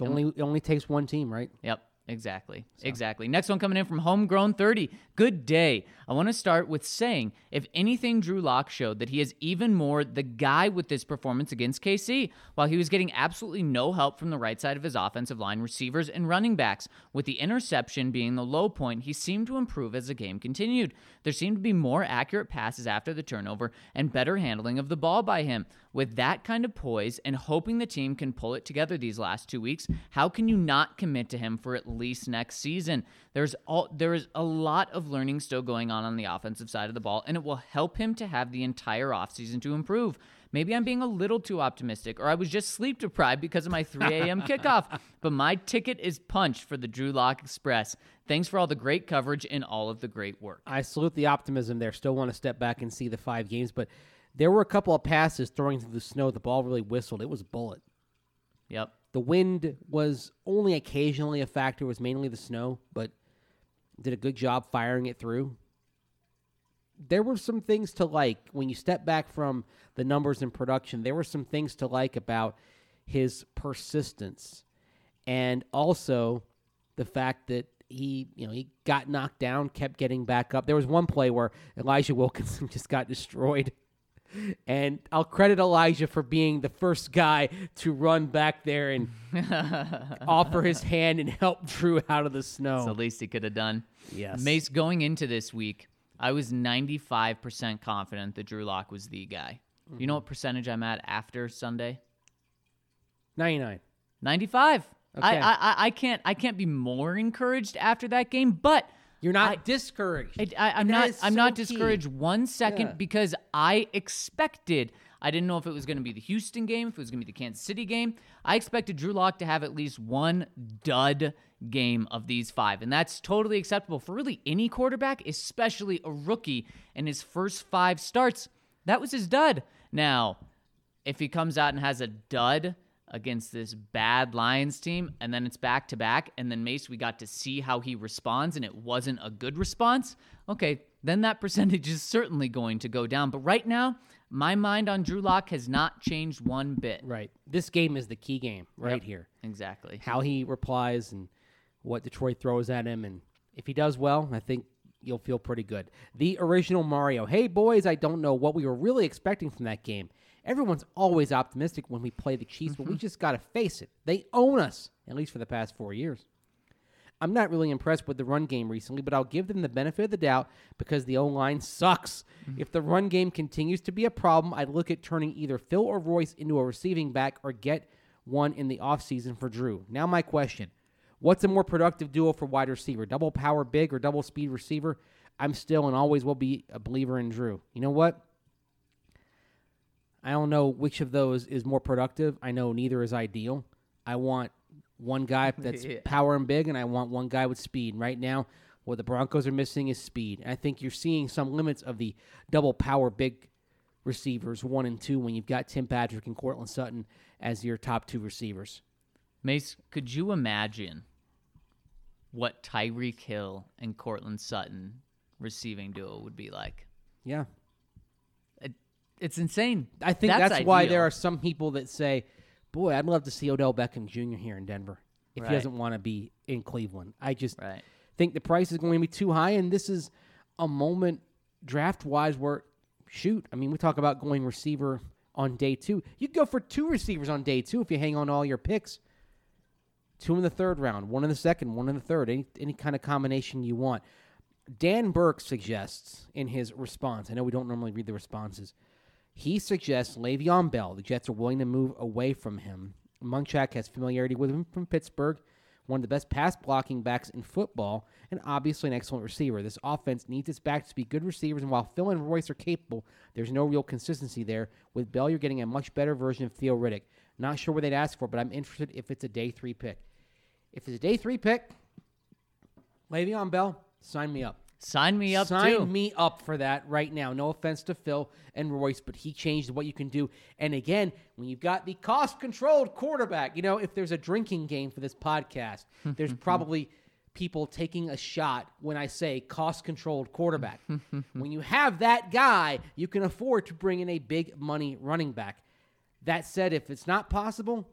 S3: It only it only takes one team, right?
S1: Yep, exactly. Exactly. Next one coming in from Homegrown 30. Good day. I want to start with saying if anything, Drew Lock showed that he is even more the guy with this performance against KC, while he was getting absolutely no help from the right side of his offensive line receivers and running backs. With the interception being the low point, he seemed to improve as the game continued. There seemed to be more accurate passes after the turnover and better handling of the ball by him. With that kind of poise and hoping the team can pull it together these last two weeks, how can you not commit to him for at least next season? There's all there is a lot of learning still going on on the offensive side of the ball, and it will help him to have the entire offseason to improve. Maybe I'm being a little too optimistic, or I was just sleep deprived because of my 3 a.m. kickoff. But my ticket is punched for the Drew Lock Express. Thanks for all the great coverage and all of the great work.
S3: I salute the optimism there. Still want to step back and see the five games, but there were a couple of passes throwing through the snow. The ball really whistled. It was a bullet.
S1: Yep.
S3: The wind was only occasionally a factor. It was mainly the snow, but did a good job firing it through. There were some things to like when you step back from the numbers in production. There were some things to like about his persistence, and also the fact that he, you know, he got knocked down, kept getting back up. There was one play where Elijah Wilkinson just got destroyed. And I'll credit Elijah for being the first guy to run back there and offer his hand and help Drew out of the snow.
S1: It's the least he could have done.
S3: Yes.
S1: Mace, going into this week, I was 95% confident that Drew Lock was the guy. You know mm-hmm. what percentage I'm at after Sunday?
S3: 99.
S1: 95.
S3: Okay.
S1: I, I, I can't I can't be more encouraged after that game, but
S3: You're not
S1: I-
S3: discouraged.
S1: I, I, I'm not. I'm
S3: so
S1: not
S3: key.
S1: discouraged one second
S3: Yeah.
S1: because I expected. I didn't know if it was going to be the Houston game, if it was going to be the Kansas City game. I expected Drew Lock to have at least one dud game of these five, and that's totally acceptable for really any quarterback, especially a rookie in his first five starts. That was his dud. Now, if he comes out and has a dud against this bad Lions team and then it's back to back and then Mace we got to see how he responds and it wasn't a good response, okay, then that percentage is certainly going to go down. But right now, my mind on Drew Lock has not changed one bit.
S3: right. This game is the key game right
S1: Yep.
S3: here.
S1: Exactly.
S3: How he replies and what Detroit throws at him. And if he does well, I think you'll feel pretty good. The original Mario. Hey, boys, I don't know what we were really expecting from that game. Everyone's always optimistic when we play the Chiefs, but we mm-hmm. just got to face it. They own us, at least for the past four years. I'm not really impressed with the run game recently, but I'll give them the benefit of the doubt because the O line sucks. Mm-hmm. If the run game continues to be a problem, I'd look at turning either Phil or Royce into a receiving back or get one in the offseason for Drew. Now, my question What's a more productive duo for wide receiver? Double power big or double speed receiver? I'm still and always will be a believer in Drew. You know what? I don't know which of those is more productive. I know neither is ideal. I want one guy that's
S1: Yeah.
S3: power and big, and I want one guy with speed. Right now, What the Broncos are missing is speed. And I think you're seeing some limits of the double power big receivers, one and two, when you've got Tim Patrick and Courtland Sutton as your top two receivers.
S1: Mace, could you imagine what Tyreek Hill and Courtland Sutton receiving duo would be like?
S3: Yeah.
S1: It's insane.
S3: I think that's, why there are some people that say, boy, I'd love to see Odell Beckham Jr. here in Denver if
S1: Right.
S3: he doesn't want to be in Cleveland. I just
S1: Right.
S3: think the price is going to be too high, and this is a moment draft wise where, shoot, I mean, we talk about going receiver on day two. You go for two receivers on day two if you hang on all your picks. Two in the third round, one in the second, one in the third, any, any kind of combination you want. Dan Burke suggests in his response, I know we don't normally read the responses, he suggests Le'Veon Bell. The Jets are willing to move away from him. Munchak has familiarity with him from Pittsburgh, one of the best pass blocking backs in football, and obviously an excellent receiver. This offense needs its backs to be good receivers, and while Phil and Royce are capable, there's no real consistency there. With Bell, you're getting a much better version of Theo Riddick. Not sure what they'd ask for, but I'm interested if it's a day three pick. If it's a day three pick, Le'Veon Bell, sign me up.
S1: Sign me up
S3: Sign
S1: too.
S3: me up for that right now. No offense to Phil and Royce, but he changed what you can do. And again, when you've got the cost controlled quarterback, you know, if there's a drinking game for this podcast, there's probably people taking a shot when I say cost controlled quarterback. when you have that guy, you can afford to bring in a big money running back. That said, if it's not possible,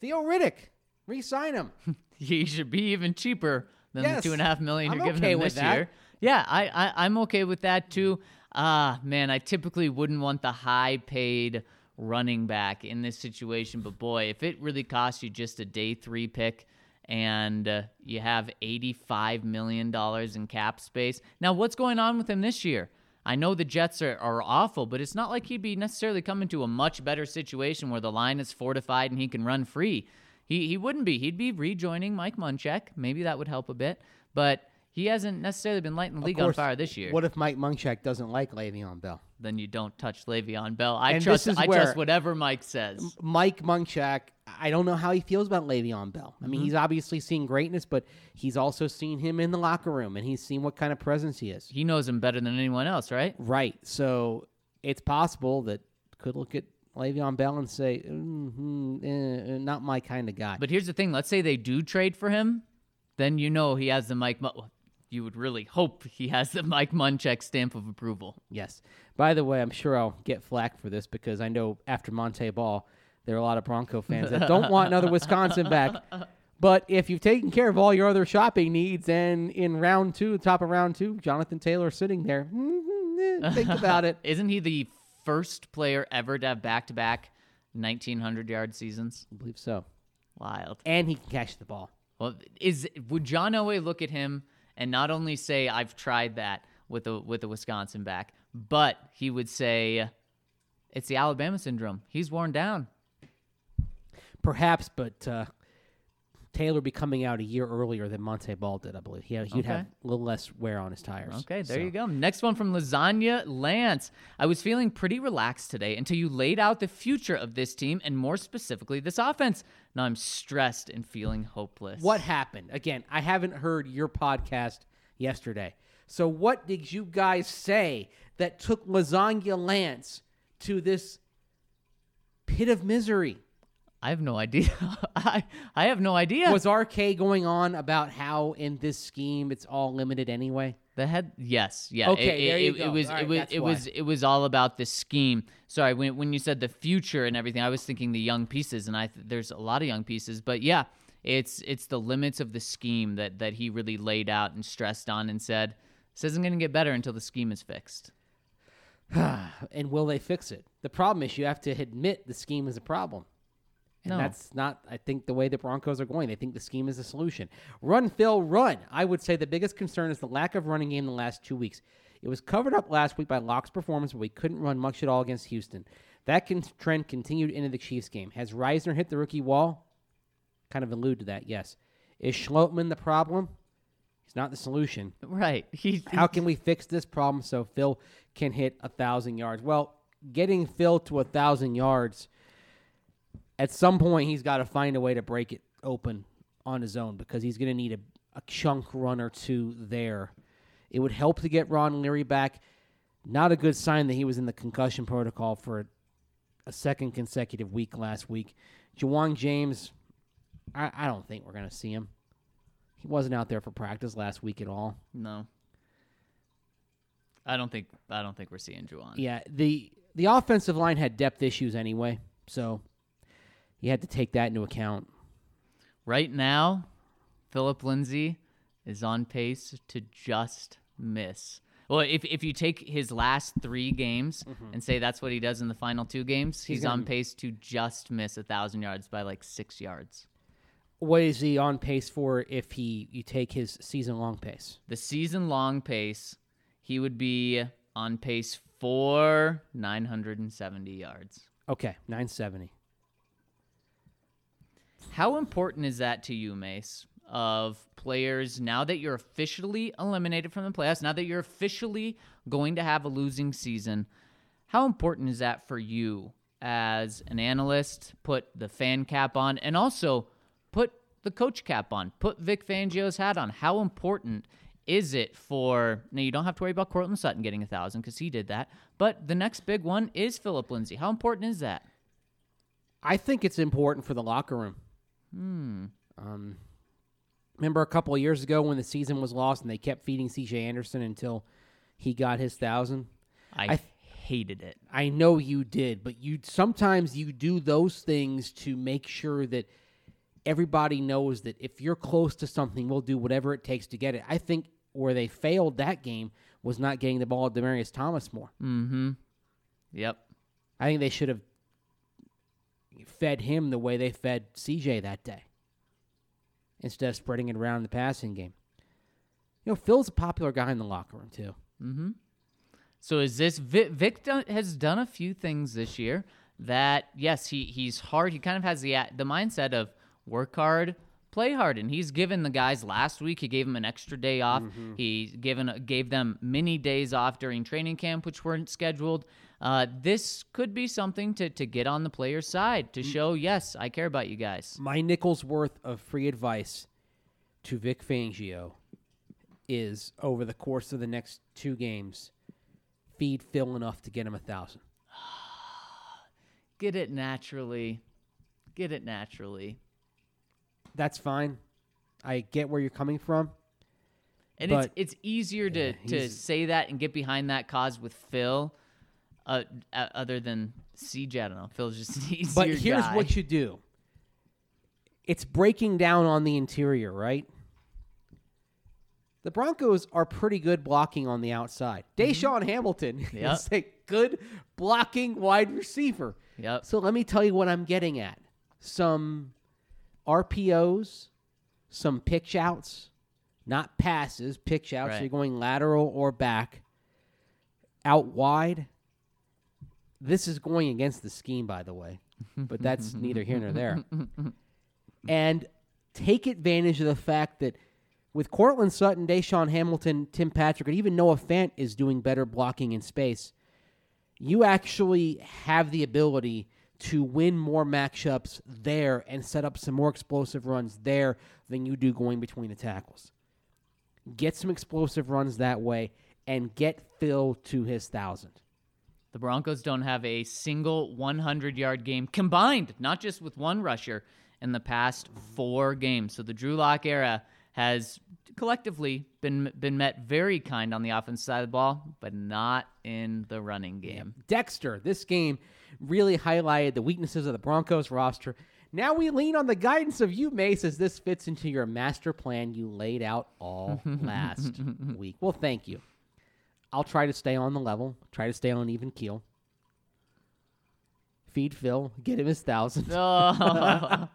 S3: Theo Riddick, re sign him.
S1: he should be even cheaper than
S3: Yes.
S1: the two and a half million
S3: I'm
S1: you're giving
S3: okay
S1: him
S3: with
S1: this
S3: that.
S1: year. Yeah, I, I I'm okay with that too. Ah, man, I typically wouldn't want the high paid running back in this situation, but boy, if it really costs you just a day three pick and uh, you have $85 million in cap space. Now, what's going on with him this year? I know the Jets are, are awful, but it's not like he'd be necessarily coming to a much better situation where the line is fortified and he can run free. He, he wouldn't be. He'd be rejoining Mike Munchak. Maybe that would help a bit, but he hasn't necessarily been lighting the league on fire this year.
S3: What if Mike Munchak doesn't like Le'Veon Bell?
S1: then you don't touch Le'Veon Bell. I
S3: And
S1: trust. I trust whatever Mike says.
S3: Mike Munchak, I don't know how he feels about Le'Veon Bell. I mean,
S1: Mm-hmm.
S3: he's obviously seen greatness, but he's also seen him in the locker room, and he's seen what kind of presence he is.
S1: He knows him better than anyone else, right?
S3: Right. So it's possible that could look at Le'Veon Bell and say, mm eh, eh, "Not my kind of guy."
S1: But here's the thing: let's say they do trade for him, then you know he has the Mike. Mu- you would really hope he has the Mike Munchak stamp of approval.
S3: Yes. By the way, I'm sure I'll get flack for this because I know after Monte Ball, there are a lot of Bronco fans that don't want another Wisconsin back. But if you've taken care of all your other shopping needs, and in round two, top of round two, Jonathan Taylor sitting there, mm, eh, think about it.
S1: Isn't he the first player ever to have back-to-back 1900 yard seasons?
S3: I believe so.
S1: Wild.
S3: And he can catch the ball.
S1: Well, is would John Elway look at him and not only say I've tried that with a with a Wisconsin back, but he would say it's the Alabama syndrome. He's worn down.
S3: Perhaps, but uh, Taylor would be coming out a year earlier than Monte Ball did, I believe. He, he'd have a little less wear on his tires.
S1: Okay, there
S3: So-
S1: you go. Next one from Lasagna Lance. I was feeling pretty relaxed today until you laid out the future of this team and more specifically this offense. Now I'm stressed and feeling hopeless.
S3: What happened? Again, I haven't heard your podcast yesterday. So, what did you guys say that took Lasagna Lance to this pit of misery?
S1: I have no idea. I I have no idea.
S3: Was RK going on about how in this scheme it's all limited anyway?
S1: The head, yes, yeah.
S3: Okay,
S1: it,
S3: there
S1: it,
S3: you
S1: it,
S3: go.
S1: It was,
S3: right,
S1: it was, it
S3: why.
S1: was, it was all about the scheme. Sorry, when when you said the future and everything, I was thinking the young pieces, and I th- there's a lot of young pieces, but yeah, it's it's the limits of the scheme that that he really laid out and stressed on and said this isn't going to get better until the scheme is fixed.
S3: and will they fix it? The problem is you have to admit the scheme is a problem. And
S1: No.
S3: that's not, I think, the way the Broncos are going. They think the scheme is the solution. Run, Phil, run. I would say the biggest concern is the lack of running game in the last two weeks. It was covered up last week by Lock's performance, but we couldn't run much at all against Houston. That con- trend continued into the Chiefs game. Has Risner hit the rookie wall? Kind of allude to that, yes. Is Schlottmann the problem? He's not the solution.
S1: Right. He,
S3: How can we fix this problem so Phil can hit a thousand yards? Well, getting Phil to a thousand yards, at some point he's got to find a way to break it open on his own because he's going to need a a chunk run or two there. It would help to get Ron Leary back. Not a good sign that he was in the concussion protocol for a second consecutive week last week. Ja'Wuan James, I, I don't think we're going to see him. He wasn't out there for practice last week at all.
S1: No. I don't think I don't think we're seeing Ja'Wuan.
S3: Yeah, the the offensive line had depth issues anyway, so you had to take that into account.
S1: Right now, Phillip Lindsay is on pace to just miss. Well, if if you take his last three games mm-hmm. and say that's what he does in the final two games, he's,
S3: gonna-
S1: on pace to just miss a thousand yards by like six yards.
S3: What is he on pace for if he you take his season long pace?
S1: The season long pace, he would be on pace for 970 yards.
S3: Okay, 970.
S1: How important is that to you, Mace? Of players now that you're officially eliminated from the playoffs, now that you're officially going to have a losing season, how important is that for you as an analyst? Put the fan cap on and also put the coach cap on, put Vic Fangio's hat on. How important is it for now? You don't have to worry about Courtland Sutton getting a thousand because he did that, but the next big one is Phillip Lindsay. How important is that?
S3: I think it's important for the locker room. Hmm. Um, remember a couple of years ago when the season was lost and they kept feeding C.J. Anderson until he got his thousand.
S1: I,
S3: I-
S1: hated it.
S3: I know you did, but you sometimes you do those things to make sure that everybody knows that if you're close to something, we'll do whatever it takes to get it. I think where they failed that game was not getting the ball to Demaryius Thomas more.
S1: Mm-hmm. Yep.
S3: I think they should have fed him the way they fed CJ that day instead of spreading it around in the passing game. You know, Phil's a popular guy in the locker room too.
S1: Mm-hmm. So is this Vic, Vic done, has done a few things this year that yes he he's hard. He kind of has the the mindset of work hard, play hard, and he's given the guys last week. He gave them an extra day off. He given gave them many days off during training camp, which weren't scheduled. Uh, this could be something to to get on the player's side to show yes I care about you guys.
S3: My nickel's worth of free advice to Vic Fangio is over the course of the next two games, feed Phil enough to get him a thousand.
S1: Get it naturally. Get it naturally.
S3: That's fine. I get where you're coming from.
S1: And
S3: But-
S1: it's it's easier to,
S3: Yeah,
S1: to say that and get behind that cause with Phil, uh, uh, other than CJ. I don't know. Phil's just an easier
S3: But here's
S1: guy.
S3: what you do. It's breaking down on the interior, right? The Broncos are pretty good blocking on the outside. DaeSean Hamilton
S1: Mm-hmm. Yep.
S3: is a good blocking wide receiver.
S1: Yep.
S3: So let me tell you what I'm getting at. Some RPOs, some pitch outs, not passes, pitch outs.
S1: Right.
S3: You're going lateral or back, out wide. This is going against the scheme, by the way, but that's neither here nor there. And take advantage of the fact that with Courtland Sutton, DaeSean Hamilton, Tim Patrick, and even Noah Fant is doing better blocking in space you actually have the ability to win more matchups there and set up some more explosive runs there than you do going between the tackles. Get some explosive runs that way and get Phil to his thousand.
S1: The Broncos don't have a single 100 yard game combined, not just with one rusher, in the past four games. So the Drew Lock era has collectively been been met very kind on the offensive side of the ball, but not in the running game.
S3: Dexter, this game really highlighted the weaknesses of the Broncos roster. Now we lean on the guidance of you, Mace, as this fits into your master plan you laid out all last week. Well, thank you. I'll try to stay on the level, try to stay on even keel. Feed Phil, get him his thousand.
S1: Oh,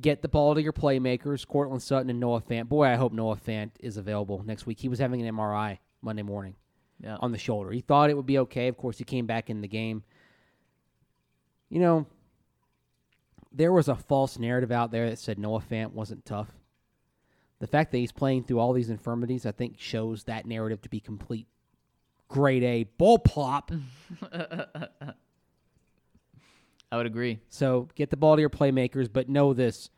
S3: Get the ball to your playmakers, Courtland Sutton and Noah Fant. Boy, I hope Noah Fant is available next week. He was having an MRI Monday morning.
S1: yeah.
S3: on the shoulder. He thought it would be okay. Of course, he came back in the game. You know, there was a false narrative out there that said Noah Fant wasn't tough. The fact that he's playing through all these infirmities, I think, shows that narrative to be complete grade A bull plop.
S1: I would agree.
S3: so get the ball to your playmakers, but know this.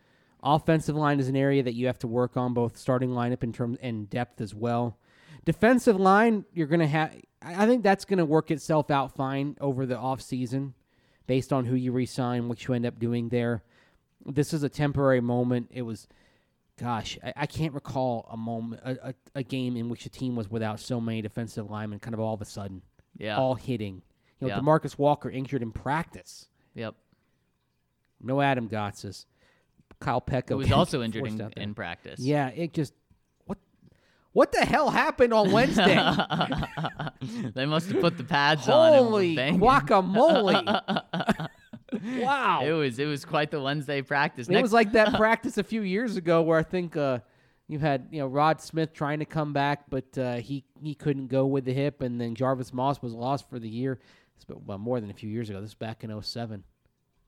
S3: Offensive line is an area that you have to work on, both starting lineup in terms and depth as well. Defensive line, you're gonna have. I think that's gonna work itself out fine over the offseason based on who you resign, what you end up doing there. This is a temporary moment. It was, gosh, I, I can't recall a moment, a, a, a game in which a team was without so many defensive linemen, kind of all of a sudden,
S1: Yeah.
S3: all hitting. You know,
S1: Yeah.
S3: Demarcus Walker injured in practice.
S1: Yep.
S3: No Adam Gotsis. Kyle Peko
S1: Who was also injured in, in practice.
S3: Yeah, it just what what the hell happened on Wednesday?
S1: they must have put the pads on.
S3: Holy guacamole! wow,
S1: It was it was quite the Wednesday practice.
S3: it
S1: Next,
S3: was like that practice a few years ago where I think uh, you had you know Rod Smith trying to come back, but uh, he he couldn't go with the hip, and then Jarvis Moss was lost for the year. It's been, well, more than a few years ago. This is back in 07.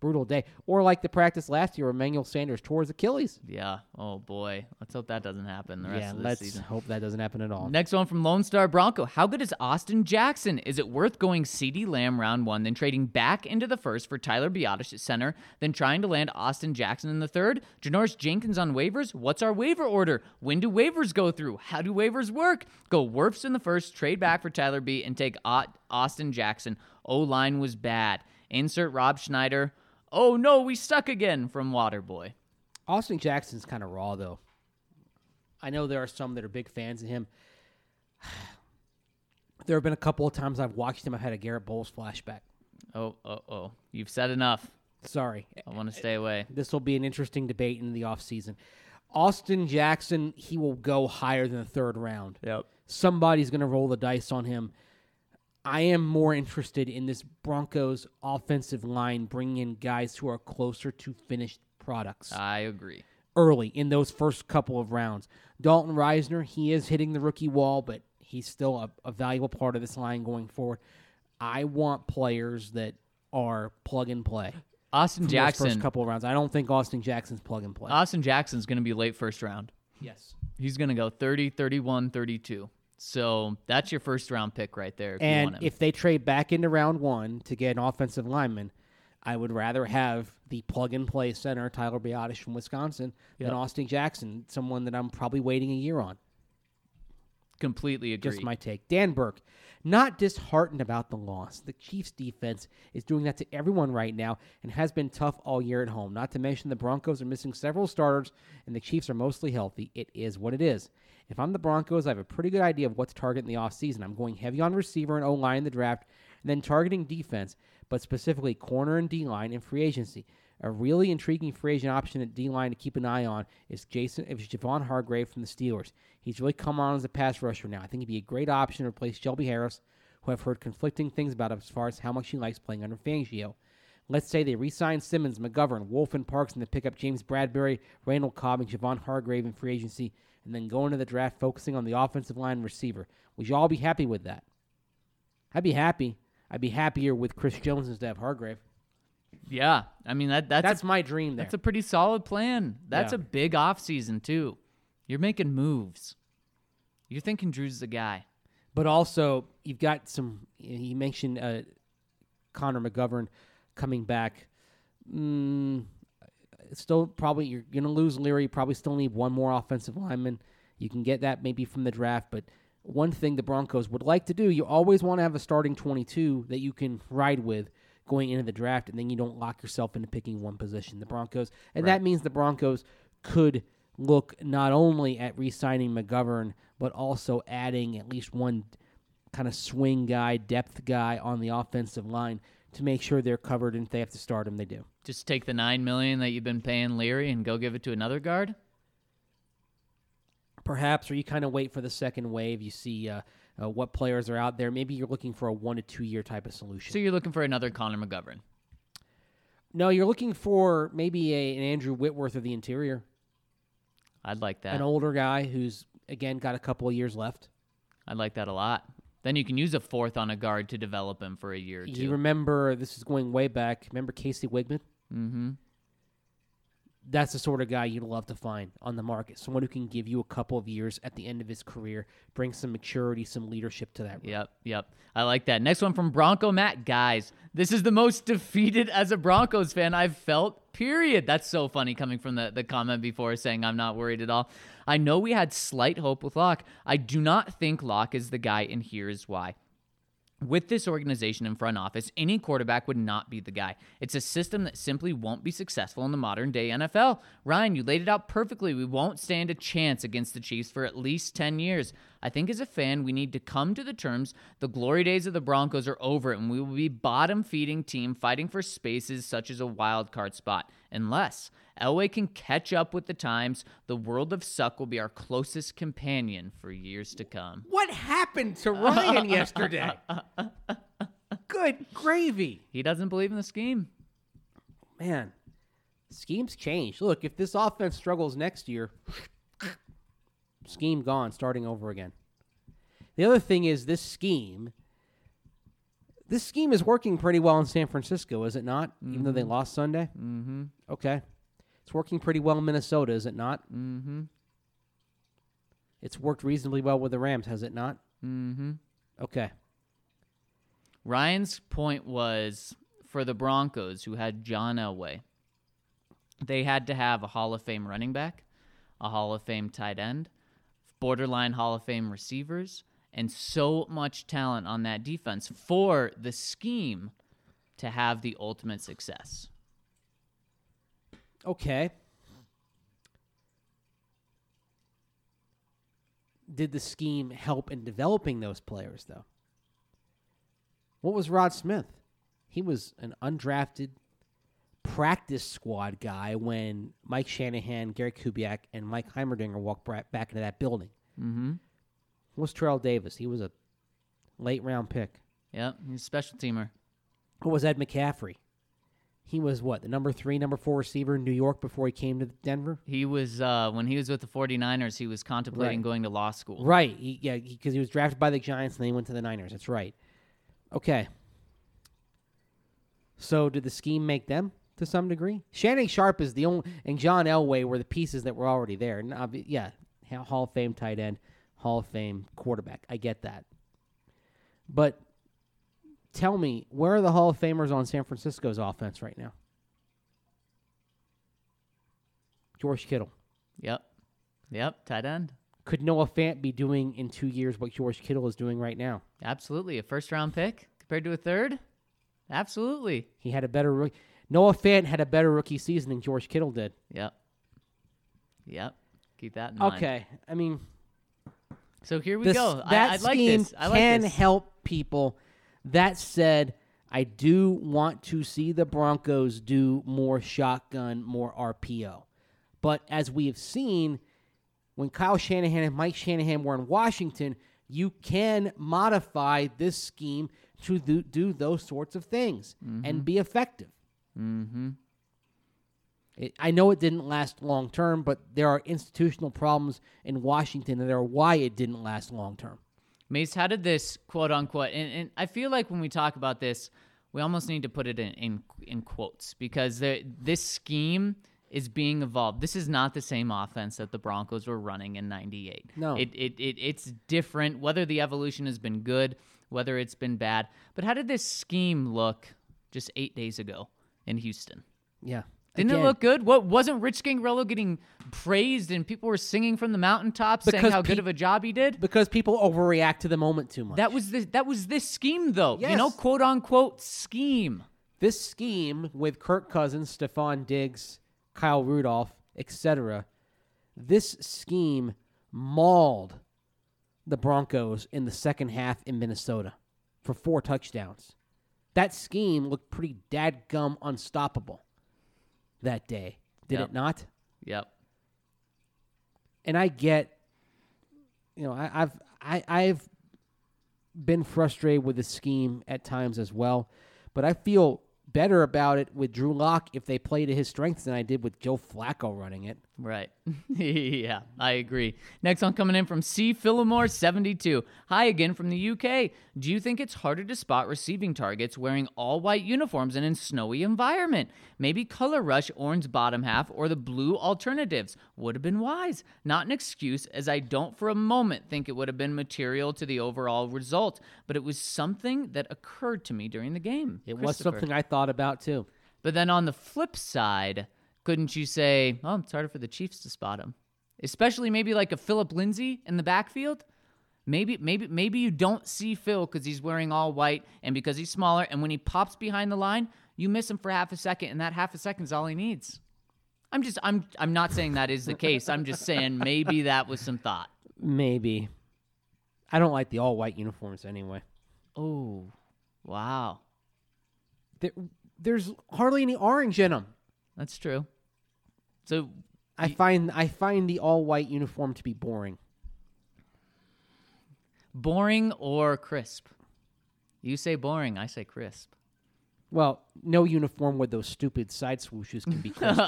S3: Brutal day. Or like the practice last year where Emmanuel Sanders tore his Achilles.
S1: yeah. Oh boy. Let's hope that doesn't happen the rest
S3: yeah,
S1: of the
S3: let's
S1: season.
S3: hope that doesn't happen at all.
S1: Next one from Lone Star Bronco. How good is Austin Jackson? Is it worth going CeeDee Lamb round one, then trading back into the first for Tyler Biadasz at center, then trying to land Austin Jackson in the third? Janoris Jenkins on waivers? What's our waiver order? When do waivers go through? How do waivers work? Go Wirfs in the first, trade back for Tyler B, and take Austin Jackson. O line was bad. Insert Rob Schneider. Oh no, we suck again from Waterboy.
S3: Austin Jackson's kind of raw, though. I know there are some that are big fans of him. There have been a couple of times I've watched him. I've had a Garett Bolles flashback.
S1: Oh, oh, oh. You've said enough.
S3: Sorry.
S1: I want to stay away.
S3: This will be an interesting debate in the offseason. Austin Jackson, he will go higher than the third round.
S1: Yep.
S3: Somebody's going to roll the dice on him. I am more interested in this Broncos offensive line bringing in guys who are closer to finished products.
S1: I agree.
S3: early in those first couple of rounds. Dalton Risner, he is hitting the rookie wall, but he's still a, a valuable part of this line going forward. I want players that are plug and play.
S1: Austin Jackson.
S3: first couple of rounds. I don't think Austin Jackson's plug and play.
S1: Austin Jackson's going to be late first round.
S3: yes.
S1: He's going to go 30, 31, 32. So that's your first round pick right there. If you want
S3: And
S1: him.
S3: if they trade back into round one to get an offensive lineman, I would rather have the plug and play center Tyler Biadasz from Wisconsin
S1: Yep.
S3: than Austin Jackson, someone that I'm probably waiting a year on.
S1: completely agree.
S3: Just my take. Dan Burke, not disheartened about the loss. The Chiefs defense is doing that to everyone right now and has been tough all year at home. Not to mention the Broncos are missing several starters and the Chiefs are mostly healthy. It is what it is. If I'm the Broncos, I have a pretty good idea of what to target in the offseason. I'm going heavy on receiver and O line in the draft, and then targeting defense, but specifically corner and D line in free agency. A really intriguing free agent option at D line to keep an eye on is Jason is Javon Hargrave from the Steelers. He's really come on as a pass rusher now. I think he'd be a great option to replace Shelby Harris, who I've heard conflicting things about as far as how much he likes playing under Fangio. Let's say they re-sign Simmons, McGovern, Wolfe, and Parks, and they pick up James Bradberry, Randall Cobb, and Javon Hargrave in free agency, and then going to the draft focusing on the offensive line receiver. Would you all be happy with that? I'd be happy. I'd be happier with Chris Jones instead of Hargrave.
S1: yeah. I mean, that that's,
S3: That's
S1: a,
S3: my dream there.
S1: that's a pretty solid plan. That's
S3: Yeah.
S1: a big offseason, too. You're making moves. You're thinking Drew's the guy.
S3: But also, you've got some. He mentioned uh, Connor McGovern coming back. Mm, still, probably you're going to lose Leary. You probably still need one more offensive lineman. You can get that maybe from the draft. But one thing the Broncos would like to do, you always want to have a starting 22 that you can ride with going into the draft, and then you don't lock yourself into picking one position. The Broncos, and that means the Broncos could look not only at re-signing McGovern, but also adding at least one kind of swing guy, depth guy on the offensive line to make sure they're covered. And if they have to start him, they do.
S1: Just take the nine million that you've been paying Leary and go give it to another guard.
S3: Perhaps, or you kind of wait for the second wave. You see uh, uh, what players are out there. Maybe you're looking for a one to two year type of solution.
S1: So you're looking for another Connor McGovern.
S3: no, you're looking for maybe a, an Andrew Whitworth of the interior,
S1: I'd like that.
S3: an older guy who's again got a couple of years left.
S1: I'd like that a lot. Then you can use a fourth on a guard to develop him for a year or two.
S3: You remember this is going way back. Remember Casey Wiegmann?
S1: Mm-hmm.
S3: That's the sort of guy you'd love to find on the market. Someone who can give you a couple of years at the end of his career, bring some maturity, some leadership to that.
S1: Yep, yep. I like that. Next one from Bronco Matt. Guys, this is the most defeated as a Broncos fan I've felt Period. That's so funny coming from the, the comment before saying I'm not worried at all. I know we had slight hope with Lock. I do not think Lock is the guy, and here's why. With this organization and front office, any quarterback would not be the guy. It's a system that simply won't be successful in the modern day NFL. Ryan, you laid it out perfectly. We won't stand a chance against the Chiefs for at least 10 years. I think as a fan, we need to come to the terms the glory days of the Broncos are over and we will be bottom feeding team fighting for spaces such as a wild card spot. Unless Elway can catch up with the times, the world of suck will be our closest companion for years to come.
S3: What happened to Ryan yesterday? Good gravy.
S1: He doesn't believe in the scheme.
S3: Man, schemes change. Look, if this offense struggles next year, scheme gone, starting over again. The other thing is this scheme. This scheme is working pretty well in San Francisco, is it not? Even though they lost Sunday?
S1: Mm-hmm.
S3: Okay. It's working pretty well in Minnesota, is it not?
S1: Mm-hmm.
S3: It's worked reasonably well with the Rams, has it not?
S1: Mm-hmm.
S3: Okay.
S1: Ryan's point was for the Broncos, who had John Elway, they had to have a Hall of Fame running back, a Hall of Fame tight end, borderline Hall of Fame receivers, and so much talent on that defense for the scheme to have the ultimate success.
S3: Okay. Did the scheme help in developing those players, though? What was Rod Smith? He was an undrafted practice squad guy when Mike Shanahan, Gary Kubiak, and Mike Heimerdinger walked back into that building.
S1: Mm-hmm.
S3: What was Terrell Davis? He was a late round pick.
S1: Yep, he's a special teamer.
S3: What was Ed McCaffrey? He was what, the number three, number four receiver in New York before he came to Denver?
S1: He was, uh, when he was with the 49ers, he was contemplating
S3: Right.
S1: going to law school.
S3: Right. He, yeah, because he, was drafted by the Giants and then he went to the Niners. That's right. Okay. So did the scheme make them to some degree? Shannon Sharpe is the only, and John Elway were the pieces that were already there. And yeah, Hall of Fame tight end, Hall of Fame quarterback. I get that. But tell me, where are the Hall of Famers on San Francisco's offense right now? George Kittle.
S1: Yep. Yep, tight end.
S3: Could Noah Fant be doing in two years what George Kittle is doing right now?
S1: Absolutely. A first round pick compared to a third? Absolutely.
S3: He had a better rookie. Noah Fant had a better rookie season than George Kittle did.
S1: Yep. Yep. Keep that in mind.
S3: Okay, I mean
S1: So here we
S3: this,
S1: go.
S3: that
S1: I, I like
S3: scheme
S1: this. I like
S3: can
S1: this.
S3: help people. That said, I do want to see the Broncos do more shotgun, more RPO. But as we have seen, when Kyle Shanahan and Mike Shanahan were in Washington, you can modify this scheme to do, do those sorts of things and be effective.
S1: Mm-hmm.
S3: It, I know it didn't last long term, but there are institutional problems in Washington, and there are why it didn't last long term.
S1: Mace, how did this quote unquote? And, and I feel like when we talk about this, we almost need to put it in in, in quotes because this scheme is being evolved. This is not the same offense that the Broncos were running in '98.
S3: No.
S1: it, it it it's different. Whether the evolution has been good, whether it's been bad, but how did this scheme look just eight days ago in Houston?
S3: Yeah.
S1: Didn't
S3: Again,
S1: it look good? What wasn't Rich Scangarello getting praised and people were singing from the mountaintops saying how good of a job he did?
S3: Because people overreact to the moment too much.
S1: That was this. That was this scheme, though. You know, quote unquote scheme.
S3: this scheme with Kirk Cousins, Stefon Diggs, Kyle Rudolph, etc. This scheme mauled the Broncos in the second half in Minnesota for four touchdowns. That scheme looked pretty dadgum unstoppable that day, did
S1: Yep.
S3: it not?
S1: Yep.
S3: and I get, you know, I, I've I, I've been frustrated with the scheme at times as well, but I feel better about it with Drew Lock if they play to his strengths than I did with Joe Flacco running it.
S1: Right. yeah, I agree. Next one coming in from C. Phillimore 72. Hi again from the UK. Do you think it's harder to spot receiving targets wearing all white uniforms and in a snowy environment? Maybe color rush orange bottom half or the blue alternatives would have been wise. Not an excuse, as I don't for a moment think it would have been material to the overall result, but it was something that occurred to me during the game.
S3: It was something I thought about too.
S1: But then on the flip side, couldn't you say, oh, it's harder for the Chiefs to spot him? Especially maybe like a Phillip Lindsay in the backfield. Maybe, maybe, maybe you don't see Phil because he's wearing all white and because he's smaller. And when he pops behind the line, you miss him for half a second, and that half a second is all he needs. I'm just, I'm, I'm not saying that is the case. I'm just saying maybe that was some thought.
S3: Maybe. I don't like the all white uniforms anyway.
S1: Oh, wow,
S3: There, there's hardly any orange in them.
S1: that's true. So
S3: I find I find the all white uniform to be boring.
S1: boring or crisp? You say boring, I say crisp.
S3: Well, no uniform with those stupid side swooshes can be crisp.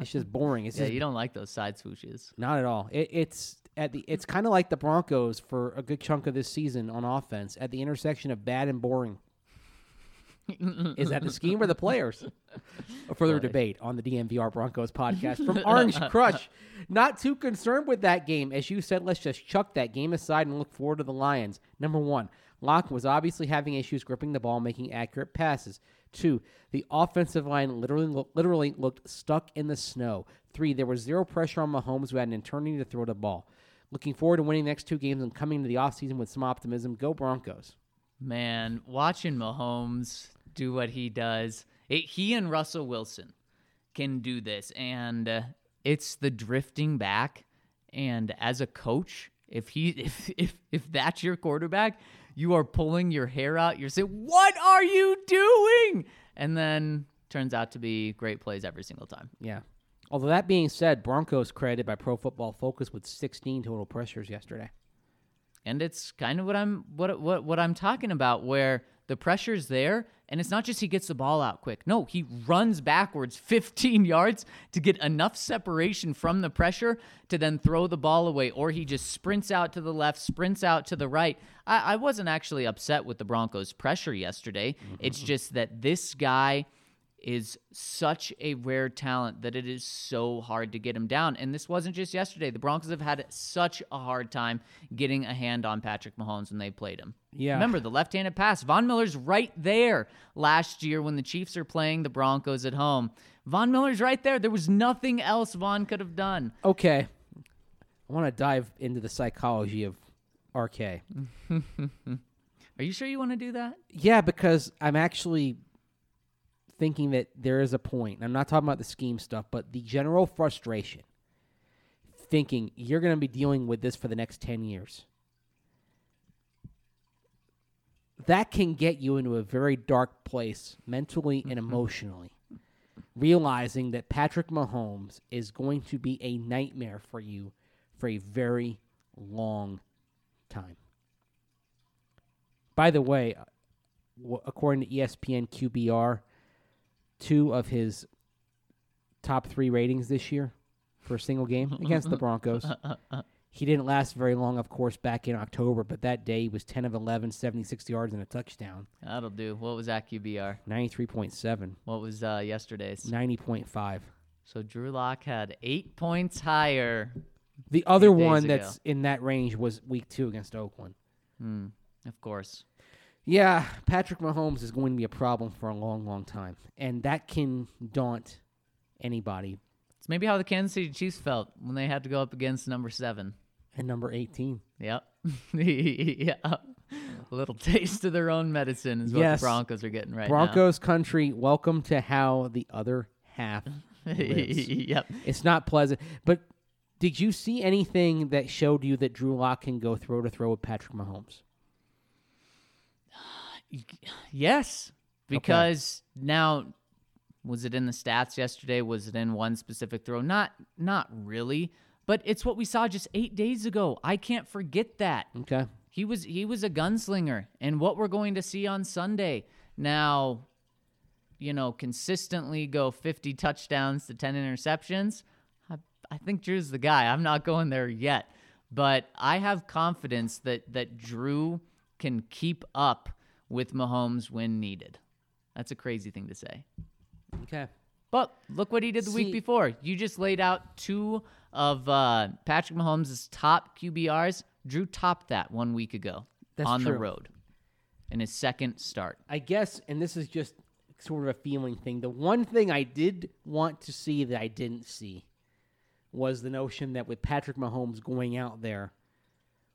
S3: it's just boring. It's
S1: Yeah,
S3: just
S1: you don't like those side swooshes.
S3: not at all. It, it's at the. It's kind of like the Broncos for a good chunk of this season on offense at the intersection of bad and boring. Is that the scheme or the players? A further debate on the DNVR Broncos podcast from Orange Crush. Not too concerned with that game. As you said, let's just chuck that game aside and look forward to the Lions. Number one, Lock was obviously having issues gripping the ball, making accurate passes. Two, the offensive line literally literally looked stuck in the snow. Three, there was zero pressure on Mahomes, who had an eternity to throw the ball. Looking forward to winning the next two games and coming into the offseason with some optimism. Go Broncos.
S1: Man, watching Mahomes do what he does, it, he and Russell Wilson can do this, and uh, it's the drifting back. And as a coach, if he if if if that's your quarterback, you are pulling your hair out. You're saying, "What are you doing?" And then turns out to be great plays every single time.
S3: Yeah. Although that being said, Broncos credited by Pro Football Focus with 16 total pressures yesterday.
S1: And it's kind of what I'm what what what I'm talking about where the pressure's there and it's not just he gets the ball out quick. No, he runs backwards 15 yards to get enough separation from the pressure to then throw the ball away or he just sprints out to the left, sprints out to the right. I, I wasn't actually upset with the Broncos pressure yesterday. It's just that this guy is such a rare talent that it is so hard to get him down. And this wasn't just yesterday. The Broncos have had such a hard time getting a hand on Patrick Mahomes when they played him.
S3: Yeah.
S1: Remember the left-handed pass. Von Miller's right there last year when the Chiefs are playing the Broncos at home. Von Miller's right there. There was nothing else Von could have done.
S3: Okay. I want to dive into the psychology of RK.
S1: Are you sure you want to do that?
S3: Yeah, because I'm actually thinking that there is a point. I'm not talking about the scheme stuff, but the general frustration. Thinking you're going to be dealing with this for the next 10 years. That can get you into a very dark place mentally and mm-hmm. emotionally. Realizing that Patrick Mahomes is going to be a nightmare for you for a very long time. By the way, uh, according to ESPN QBR, two of his top three ratings this year for a single game against the Broncos. He didn't last very long, of course, back in October, but that day he was 10 of 11, 76 yards and a touchdown.
S1: That'll do. What was that QBR?
S3: 93.7,
S1: What was uh, yesterday's?
S3: 90.5.
S1: So Drew Lock had eight points higher.
S3: The other one
S1: ago.
S3: that's in that range was week two against Oakland.
S1: Hmm. Of course.
S3: Yeah, Patrick Mahomes is going to be a problem for a long, long time. And that can daunt anybody.
S1: It's maybe how the Kansas City Chiefs felt when they had to go up against number seven.
S3: And number 18.
S1: Yep. yeah. A little taste of their own medicine is what
S3: Yes.
S1: the Broncos are getting right
S3: Broncos country, welcome to how the other half lives.
S1: yep.
S3: it's not pleasant. But did you see anything that showed you that Drew Lock can go throw to throw with Patrick Mahomes?
S1: Yes. Because now was it in the stats yesterday? Was it in one specific throw? Not not really. But it's what we saw just eight days ago. I can't forget that.
S3: Okay.
S1: He was he was a gunslinger, and what we're going to see on Sunday now, you know, consistently go 50 touchdowns to 10 interceptions. I, I think Drew's the guy. I'm not going there yet, but I have confidence that that Drew can keep up with Mahomes when needed. That's a crazy thing to say.
S3: Okay.
S1: But look what he did the
S3: See-
S1: week before. You just laid out two of uh, Patrick Mahomes' top QBRs. Drew topped that one week ago on the road in his second start.
S3: I guess, and this is just sort of a feeling thing. The one thing I did want to see that I didn't see was the notion that with Patrick Mahomes going out there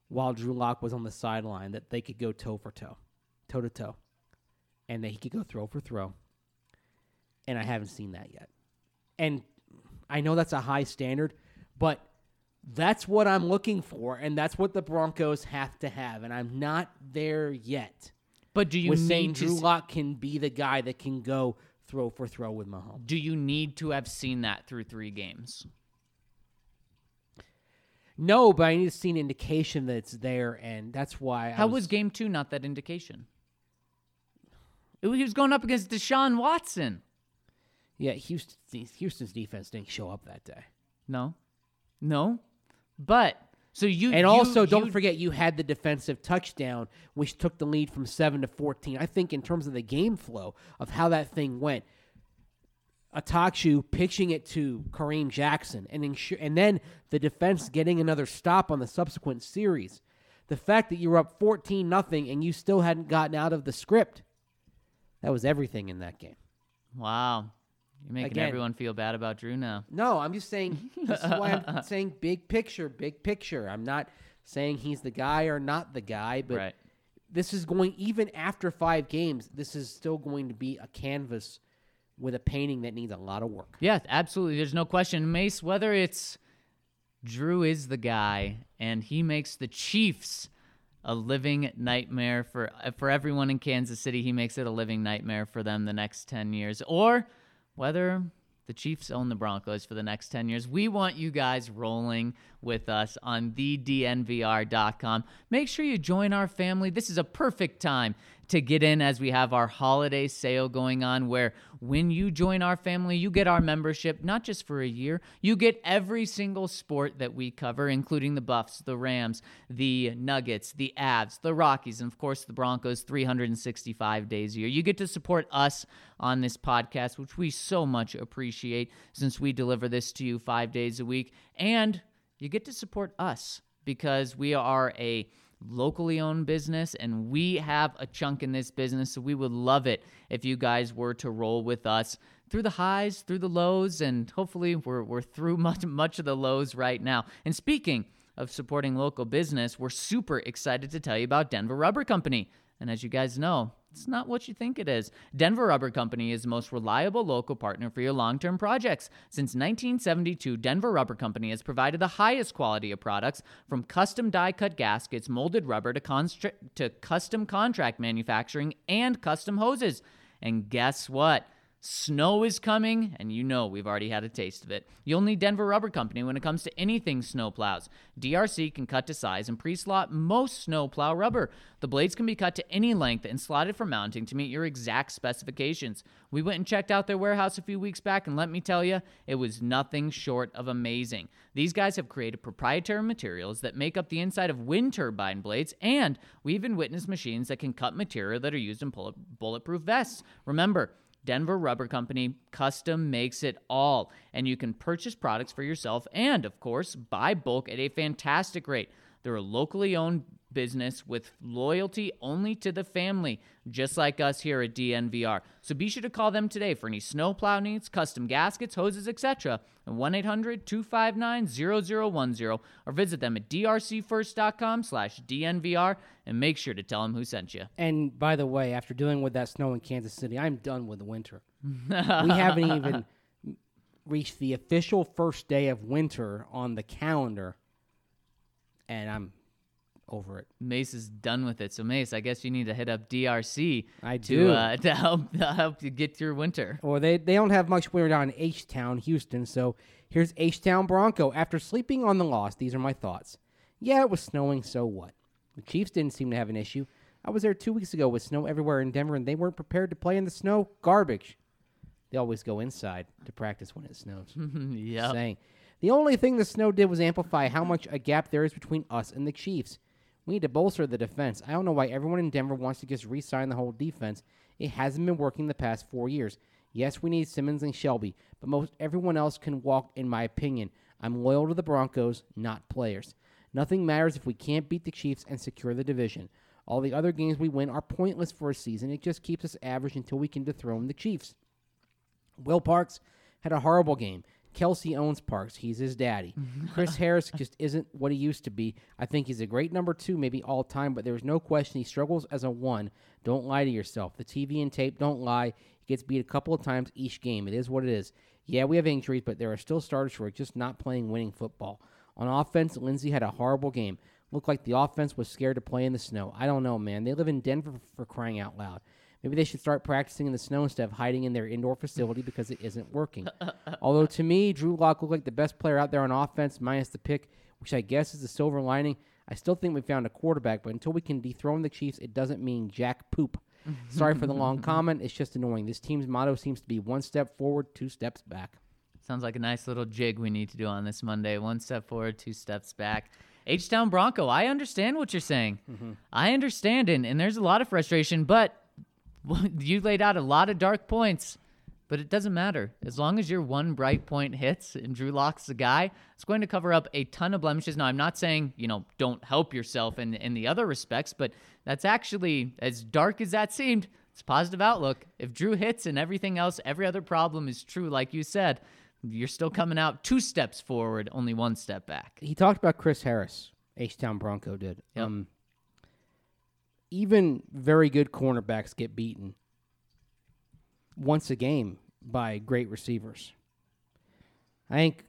S3: while Drew Lock was on the sideline, that they could go toe for toe, toe to toe, and that he could go throw for throw. And I haven't seen that yet. And I know that's a high standard, but that's what I'm looking for, and that's what the Broncos have to have, and I'm not there yet.
S1: But do you
S3: with
S1: need
S3: saying Drew Lock can be the guy that can go throw for throw with Mahomes.
S1: do you need to have seen that through three games?
S3: No, but I need to see an indication that it's there, and that's why. I
S1: How was game two not that indication? He was going up against Deshaun Watson.
S3: Yeah, Houston, Houston's defense didn't show up that day,
S1: No, no, but so you
S3: and
S1: you-
S3: also don't
S1: you-
S3: forget you had the defensive touchdown, which took the lead from seven to fourteen. I think in terms of the game flow of how that thing went, Attaochu pitching it to Kareem Jackson, and insure, and then the defense getting another stop on the subsequent series. The fact that you were up fourteen nothing and you still hadn't gotten out of the script, that was everything in that game.
S1: Wow, you're making
S3: Again.
S1: everyone feel bad about Drew now.
S3: No, I'm just saying. This is why I'm saying big picture, big picture. I'm not saying he's the guy or not the guy, but
S1: right.
S3: this is going even after five games. This is still going to be a canvas with a painting that needs a lot of work.
S1: Yeah, absolutely. There's no question. Mace, whether it's Drew is the guy and he makes the Chiefs a living nightmare for uh, for everyone in Kansas City, he makes it a living nightmare for them the next 10 years or whether the Chiefs own the Broncos for the next 10 years. We want you guys rolling with us on thednvr.com. Make sure you join our family. This is a perfect time to get in as we have our holiday sale going on where when you join our family, you get our membership not just for a year, you get every single sport that we cover, including the Buffs, the Rams, the Nuggets, the Avs, the Rockies, and of course the Broncos 365 days a year. You get to support us on this podcast, which we so much appreciate since we deliver this to you five days a week. And you get to support us because we are a locally owned business and we have a chunk in this business. So we would love it if you guys were to roll with us through the highs, through the lows, and hopefully we're, we're through much, much of the lows right now. And speaking of supporting local business, we're super excited to tell you about Denver Rubber Company. And as you guys know, it's not what you think it is. Denver Rubber Company is the most reliable local partner for your long term projects. Since 1972, Denver Rubber Company has provided the highest quality of products from custom die cut gaskets, molded rubber to, constr- to custom contract manufacturing and custom hoses. And guess what? Snow is coming, and you know we've already had a taste of it. You'll need Denver Rubber Company when it comes to anything snow plows. DRC can cut to size and pre slot most snow plow rubber. The blades can be cut to any length and slotted for mounting to meet your exact specifications. We went and checked out their warehouse a few weeks back, and let me tell you, it was nothing short of amazing. These guys have created proprietary materials that make up the inside of wind turbine blades, and we even witnessed machines that can cut material that are used in bullet- bulletproof vests. Remember, Denver Rubber Company custom makes it all, and you can purchase products for yourself and, of course, buy bulk at a fantastic rate. They're a locally owned business with loyalty only to the family, just like us here at DNVR. So be sure to call them today for any snowplow needs, custom gaskets, hoses, etc. at 1-800-259-0010 or visit them at drcfirst.com slash DNVR and make sure to tell them who sent you.
S3: And by the way, after dealing with that snow in Kansas City, I'm done with the winter. we haven't even reached the official first day of winter on the calendar, and I'm over it.
S1: Mace is done with it. So Mace, I guess you need to hit up DRC
S3: I
S1: to
S3: do.
S1: uh, to help to help you get through winter.
S3: Or they, they don't have much winter down in H Town, Houston. So here's H Town Bronco. After sleeping on the loss, these are my thoughts. Yeah, it was snowing, so what? The Chiefs didn't seem to have an issue. I was there two weeks ago with snow everywhere in Denver, and they weren't prepared to play in the snow. Garbage. They always go inside to practice when it snows.
S1: yeah.
S3: saying. The only thing the snow did was amplify how much a gap there is between us and the Chiefs. We need to bolster the defense. I don't know why everyone in Denver wants to just re-sign the whole defense. It hasn't been working the past four years. Yes, we need Simmons and Shelby, but most everyone else can walk, in my opinion. I'm loyal to the Broncos, not players. Nothing matters if we can't beat the Chiefs and secure the division. All the other games we win are pointless for a season. It just keeps us average until we can dethrone the Chiefs. Will Parks had a horrible game. Kelce owns Parks. He's his daddy. Mm-hmm. Chris Harris just isn't what he used to be. I think he's a great number two, maybe all time, but there's no question he struggles as a one. Don't lie to yourself. The TV and tape don't lie. He gets beat a couple of times each game. It is what it is. Yeah, we have injuries, but there are still starters who are just not playing winning football. On offense, Lindsay had a horrible game. Looked like the offense was scared to play in the snow. I don't know, man. They live in Denver for crying out loud. Maybe they should start practicing in the snow instead of hiding in their indoor facility because it isn't working. Although to me, Drew Lock looked like the best player out there on offense, minus the pick, which I guess is the silver lining. I still think we found a quarterback, but until we can dethrone the Chiefs, it doesn't mean jack poop. Sorry for the long comment. It's just annoying. This team's motto seems to be one step forward, two steps back.
S1: Sounds like a nice little jig we need to do on this Monday. One step forward, two steps back. H Town Bronco, I understand what you're saying. Mm-hmm. I understand, and, and there's a lot of frustration, but you laid out a lot of dark points. But it doesn't matter. As long as your one bright point hits and Drew Lock's the guy, it's going to cover up a ton of blemishes. Now, I'm not saying, you know, don't help yourself in, in the other respects, but that's actually, as dark as that seemed, it's a positive outlook. If Drew hits and everything else, every other problem is true, like you said, you're still coming out two steps forward, only one step back.
S3: He talked about Chris Harris. H Town Bronco did.
S1: Yep.
S3: Um, even very good cornerbacks get beaten once a game by great receivers. I think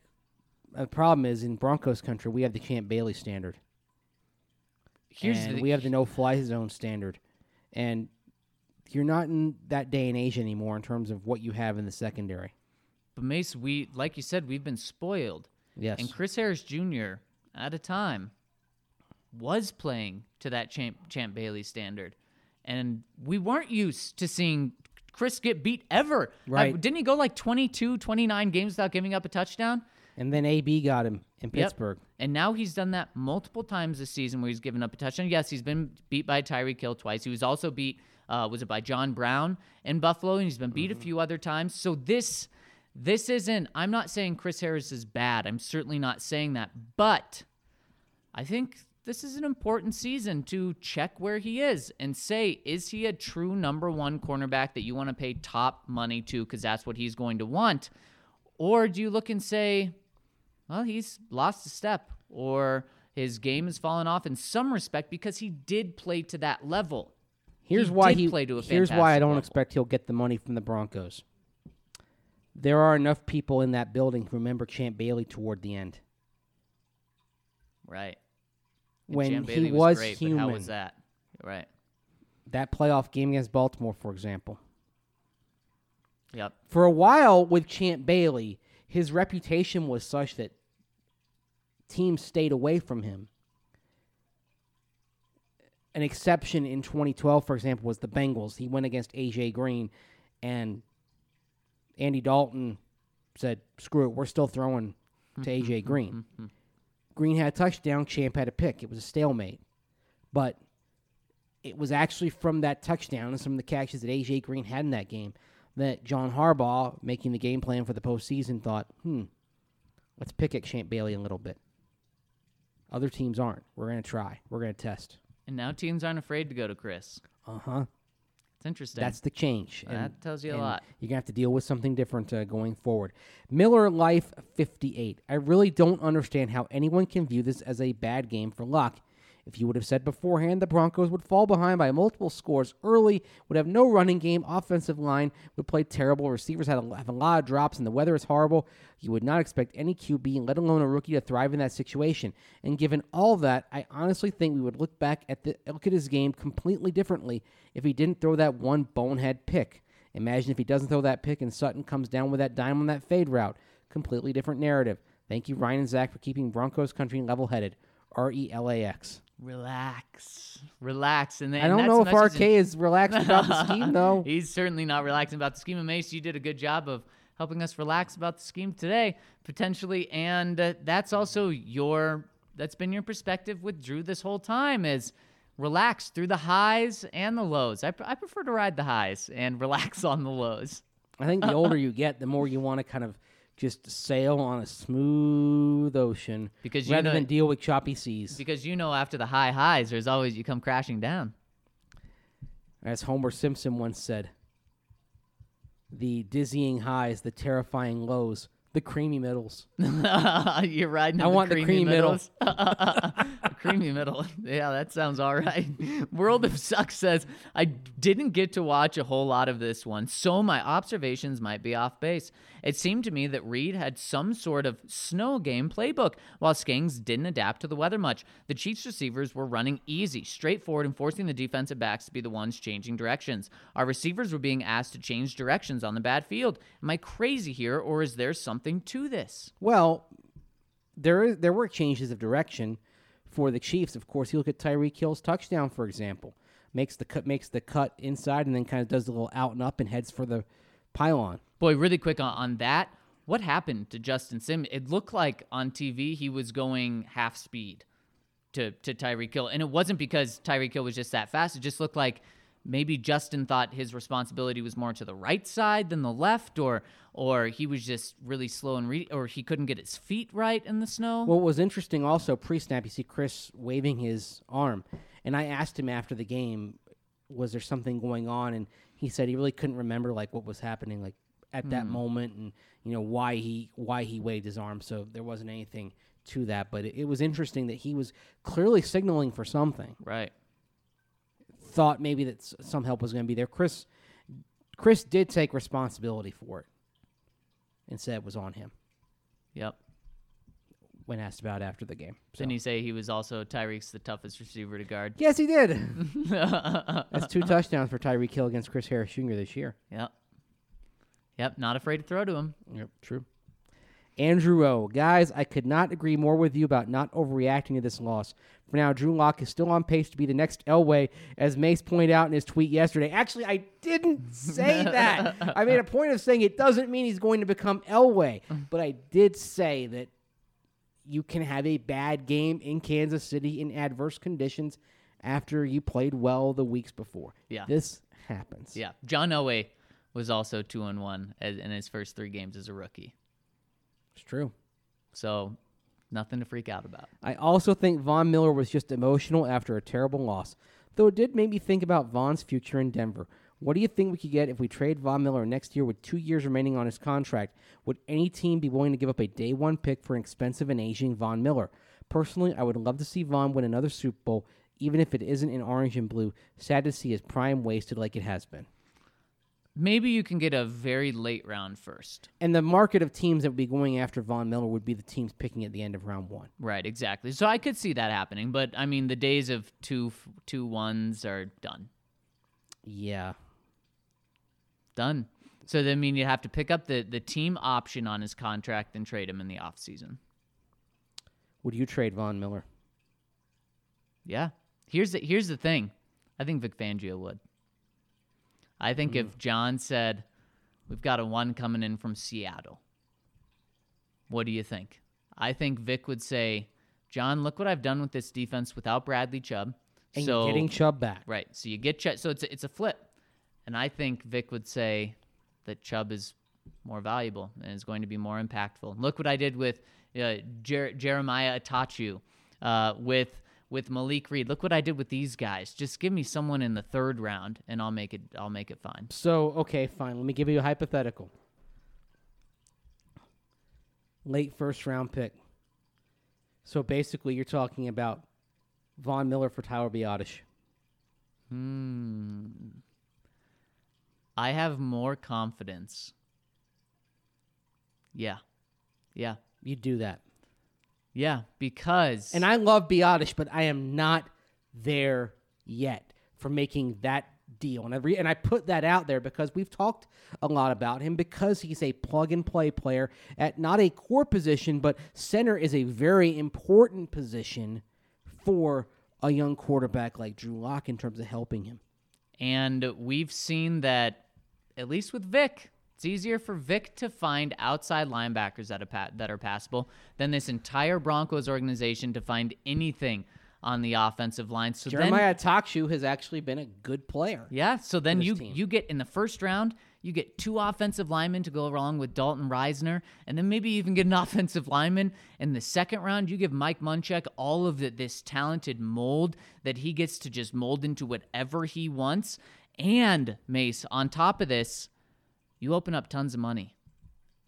S3: the problem is in Broncos country we have the Champ Bailey standard.
S1: Here's
S3: and
S1: the,
S3: we have the no fly zone standard. And you're not in that day and age anymore in terms of what you have in the secondary.
S1: but Mace, we like you said, we've been spoiled.
S3: Yes.
S1: And Chris Harris Jr. at a time was playing to that Champ, Champ Bailey standard. And we weren't used to seeing Chris get beat ever.
S3: Right.
S1: Uh, didn't he go like 22, 29 games without giving up a touchdown?
S3: and then AB got him in
S1: Yep.
S3: Pittsburgh.
S1: And now he's done that multiple times this season where he's given up a touchdown. Yes, he's been beat by Tyreek Hill twice. He was also beat, uh, was it by John Brown in Buffalo? And he's been beat a few other times. So this, this isn't, I'm not saying Chris Harris is bad. I'm certainly not saying that. But I think this is an important season to check where he is and say, is he a true number one cornerback that you want to pay top money to because that's what he's going to want? Or do you look and say, well, he's lost a step or his game has fallen off in some respect because he did play to that level.
S3: Here's
S1: He
S3: why
S1: did
S3: he
S1: play to a
S3: Here's why I don't
S1: level.
S3: expect he'll get the money from the Broncos. There are enough people in that building who remember Champ Bailey toward the end.
S1: Right.
S3: When he
S1: Bailey
S3: was
S1: great,
S3: human.
S1: But how was that? Right.
S3: That playoff game against Baltimore, for example.
S1: Yep.
S3: For a while with Champ Bailey, his reputation was such that teams stayed away from him. An exception in 2012, for example, was the Bengals. He went against AJ Green, and Andy Dalton said, "Screw it, we're still throwing to AJ Green." Green had a touchdown. Champ had a pick. It was a stalemate, but it was actually from that touchdown and some of the catches that AJ Green had in that game that John Harbaugh, making the game plan for the postseason, thought, "Hmm, let's pick at Champ Bailey a little bit." Other teams aren't. We're gonna try. We're gonna test.
S1: And now teams aren't afraid to go to Chris.
S3: Uh huh.
S1: Interesting.
S3: That's the change.
S1: And, That tells you a lot.
S3: You're gonna have to deal with something different uh, going forward. Miller Life 58. I really don't understand how anyone can view this as a bad game for Luck. If you would have said beforehand the Broncos would fall behind by multiple scores early, would have no running game, offensive line would play terrible, receivers had a, have a lot of drops, and the weather is horrible, you would not expect any QB, let alone a rookie, to thrive in that situation. And given all that, I honestly think we would look back at the look at his game completely differently if he didn't throw that one bonehead pick. Imagine if he doesn't throw that pick and Sutton comes down with that dime on that fade route. Completely different narrative. Thank you, Ryan and Zac, for keeping Broncos country level headed. R E L A X.
S1: Relax. Relax. And then
S3: I don't know if RK is relaxed about the scheme, though.
S1: He's certainly not relaxing about the scheme. And Mace, you did a good job of helping us relax about the scheme today, potentially. And uh, that's also your, that's been your perspective with Drew this whole time is relax through the highs and the lows. I, I prefer to ride the highs and relax on the lows.
S3: I think the older you get, the more you want to kind of just sail on a smooth ocean
S1: Because you
S3: rather
S1: know-
S3: than deal with choppy seas.
S1: Because you know, after the high highs, there's always, you come crashing down.
S3: As Homer Simpson once said, the dizzying highs, the terrifying lows, the creamy middles.
S1: You're riding.
S3: I want the
S1: creamy
S3: middle.
S1: middles. The creamy middle. Yeah, that sounds all right. World of Suck says I didn't get to watch a whole lot of this one, so my observations might be off base. It seemed to me that Reed had some sort of snow game playbook, while Skangs didn't adapt to the weather much. The Chiefs receivers were running easy, straightforward, and forcing the defensive backs to be the ones changing directions. Our receivers were being asked to change directions on the bad field. Am I crazy here, or is there something to this?
S3: Well, there is there were changes of direction for the Chiefs. Of course, you look at Tyreek Hill's touchdown, for example, makes the cut makes the cut inside and then kind of does a little out and up and heads for the pylon.
S1: Boy, really quick on, on that. What happened to Justin Sim? It looked like on TV he was going half speed to to Tyreek Hill, and it wasn't because Tyreek Hill was just that fast. It just looked like maybe Justin thought his responsibility was more to the right side than the left, or or he was just really slow and re- or he couldn't get his feet right in the snow.
S3: What was interesting also pre snap, you see Chris waving his arm, and I asked him after the game, was there something going on? And he said he really couldn't remember like what was happening like at that hmm. moment, and you know why he why he waved his arm. So there wasn't anything to that, but it, it was interesting that he was clearly signaling for something.
S1: right.
S3: Thought maybe that s- some help was going to be there. Chris Chris did take responsibility for it and said it was on him
S1: Yep.
S3: when asked about after the game. So.
S1: Didn't he say he was also Tyreek's the toughest receiver to guard?
S3: Yes, he did. That's two touchdowns for Tyreek Hill against Chris Harris Jr. this year.
S1: Yep. Yep. Not afraid to throw to him.
S3: Yep, true. Andrew O. Guys, I could not agree more with you about not overreacting to this loss. For now, Drew Lock is still on pace to be the next Elway, as Mace pointed out in his tweet yesterday. Actually, I didn't say that. I made a point of saying it doesn't mean he's going to become Elway, but I did say that you can have a bad game in Kansas City in adverse conditions after you played well the weeks before.
S1: Yeah.
S3: This happens.
S1: Yeah. John Elway was also two and one in his first three games as a rookie.
S3: It's true.
S1: So nothing to freak out about.
S3: I also think Von Miller was just emotional after a terrible loss, though it did make me think about Von's future in Denver. What do you think we could get if we trade Von Miller next year with two years remaining on his contract? Would any team be willing to give up a day one pick for an expensive and aging Von Miller? Personally, I would love to see Von win another Super Bowl, even if it isn't in orange and blue. Sad to see his prime wasted like it has been.
S1: Maybe you can get a very late round first.
S3: And the market of teams that would be going after Von Miller would be the teams picking at the end of round one.
S1: Right, exactly. So I could see that happening, but I mean the days of two two ones are done.
S3: Yeah.
S1: Done. So that mean you'd have to pick up the, the team option on his contract and trade him in the offseason.
S3: Would you trade Von Miller?
S1: Yeah. Here's the here's the thing. I think Vic Fangio would. I think if John said, We've got a one coming in from Seattle. What do you think? I think Vic would say, John, look what I've done with this defense without Bradley Chubb.
S3: And
S1: so
S3: getting Chubb back.
S1: Right. So you get Chubb. So it's a, it's a flip. And I think Vic would say that Chubb is more valuable and is going to be more impactful. Look what I did with uh, Jer- Jeremiah Attaochu, uh, with with Malik Reed. Look what I did with these guys. Just give me someone in the third round, and I'll make it. I'll make it fine.
S3: So, okay, fine. Let me give you a hypothetical. Late first round pick. So basically, you're talking about Von Miller for Tyler Biadasz.
S1: Hmm. I have more confidence. Yeah. Yeah.
S3: You do that.
S1: Yeah. Because.
S3: And I love Biadasz, but I am not there yet for making that deal. And I, re- and I put that out there because we've talked a lot about him because he's a plug and play player at not a core position, but center is a very important position for a young quarterback like Drew Lock in terms of helping him.
S1: And we've seen that, at least with Vic, it's easier for Vic to find outside linebackers that are, pa- that are passable than this entire Broncos organization to find anything on the offensive line. So then,
S3: Jeremiah Attaochu has actually been a good player.
S1: yeah, so then you
S3: team.
S1: you get in the first round, you get two offensive linemen to go along with Dalton Risner, and then maybe even get an offensive lineman. In the second round, you give Mike Munchak all of the, this talented mold that he gets to just mold into whatever he wants. And Mace, on top of this, you open up tons of money.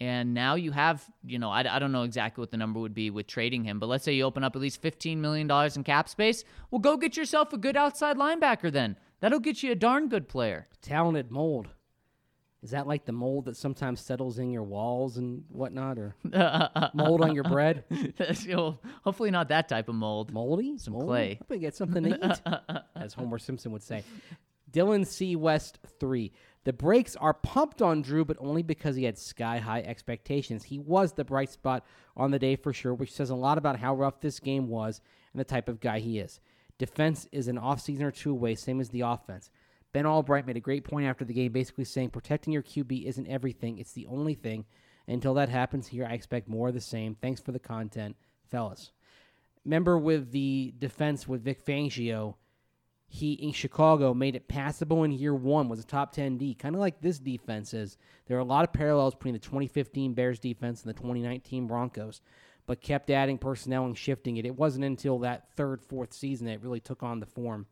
S1: And now you have, you know, I, I don't know exactly what the number would be with trading him, but let's say you open up at least $15 million in cap space. Well, go get yourself a good outside linebacker then. That'll get you a darn good player.
S3: Talented mold. Is that like the mold that sometimes settles in your walls and whatnot, or mold on your bread?
S1: Hopefully, not that type of mold.
S3: Moldy?
S1: Some
S3: Moldy?
S1: clay.
S3: Hope I get something to eat, as Homer Simpson would say. Dylan C. West, three. The brakes are pumped on Drew, but only because he had sky high expectations. He was the bright spot on the day for sure, which says a lot about how rough this game was and the type of guy he is. Defense is an offseason or two away, same as the offense. Ben Albright made a great point after the game, basically saying protecting your QB isn't everything, it's the only thing. Until that happens here, I expect more of the same. Thanks for the content, fellas. Remember with the defense with Vic Fangio, he in Chicago made it passable in year one, was a top 10 D, kind of like this defense is. There are a lot of parallels between the 2015 Bears defense and the 2019 Broncos, but kept adding personnel and shifting it. It wasn't until that third, fourth season that it really took on the form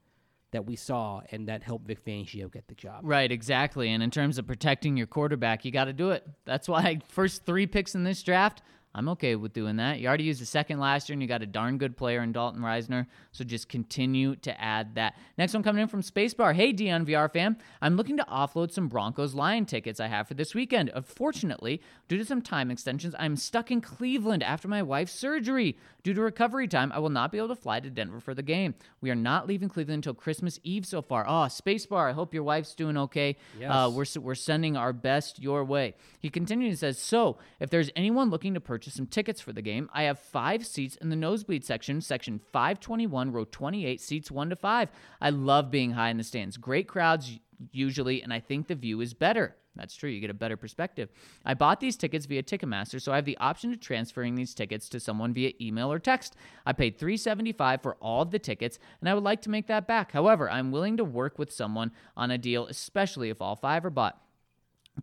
S3: that we saw, and that helped Vic Fangio get the job.
S1: Right, exactly. And in terms of protecting your quarterback, you got to do it. That's why first three picks in this draft, I'm okay with doing that. You already used the second last year, and you got a darn good player in Dalton Risner. So just continue to add that. Next one coming in from Spacebar. Hey, DNVR fam. I'm looking to offload some Broncos Lion tickets I have for this weekend. Unfortunately, due to some time extensions, I'm stuck in Cleveland after my wife's surgery. Due to recovery time, I will not be able to fly to Denver for the game. We are not leaving Cleveland until Christmas Eve so far. Oh, Spacebar, I hope your wife's doing okay.
S3: Yes.
S1: Uh, we're, we're sending our best your way. He continues and says, So, if there's anyone looking to purchase some tickets for the game, I have five seats in the nosebleed section, section 521, row 28, seats 1 to 5. I love being high in the stands. Great crowds usually, and I think the view is better. That's true. You get a better perspective. I bought these tickets via Ticketmaster, so I have the option of transferring these tickets to someone via email or text. I paid 375 for all of the tickets, and I would like to make that back. However, I'm willing to work with someone on a deal, especially if all five are bought.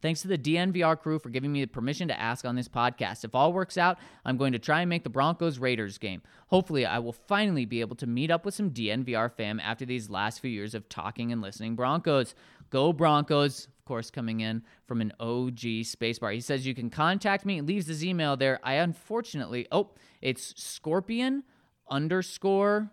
S1: Thanks to the DNVR crew for giving me the permission to ask on this podcast. If all works out, I'm going to try and make the Broncos Raiders game. Hopefully, I will finally be able to meet up with some DNVR fam after these last few years of talking and listening Broncos. Go Broncos! Of course, coming in from an OG spacebar. He says you can contact me. Leaves his email there. I unfortunately, oh, it's Scorpion underscore.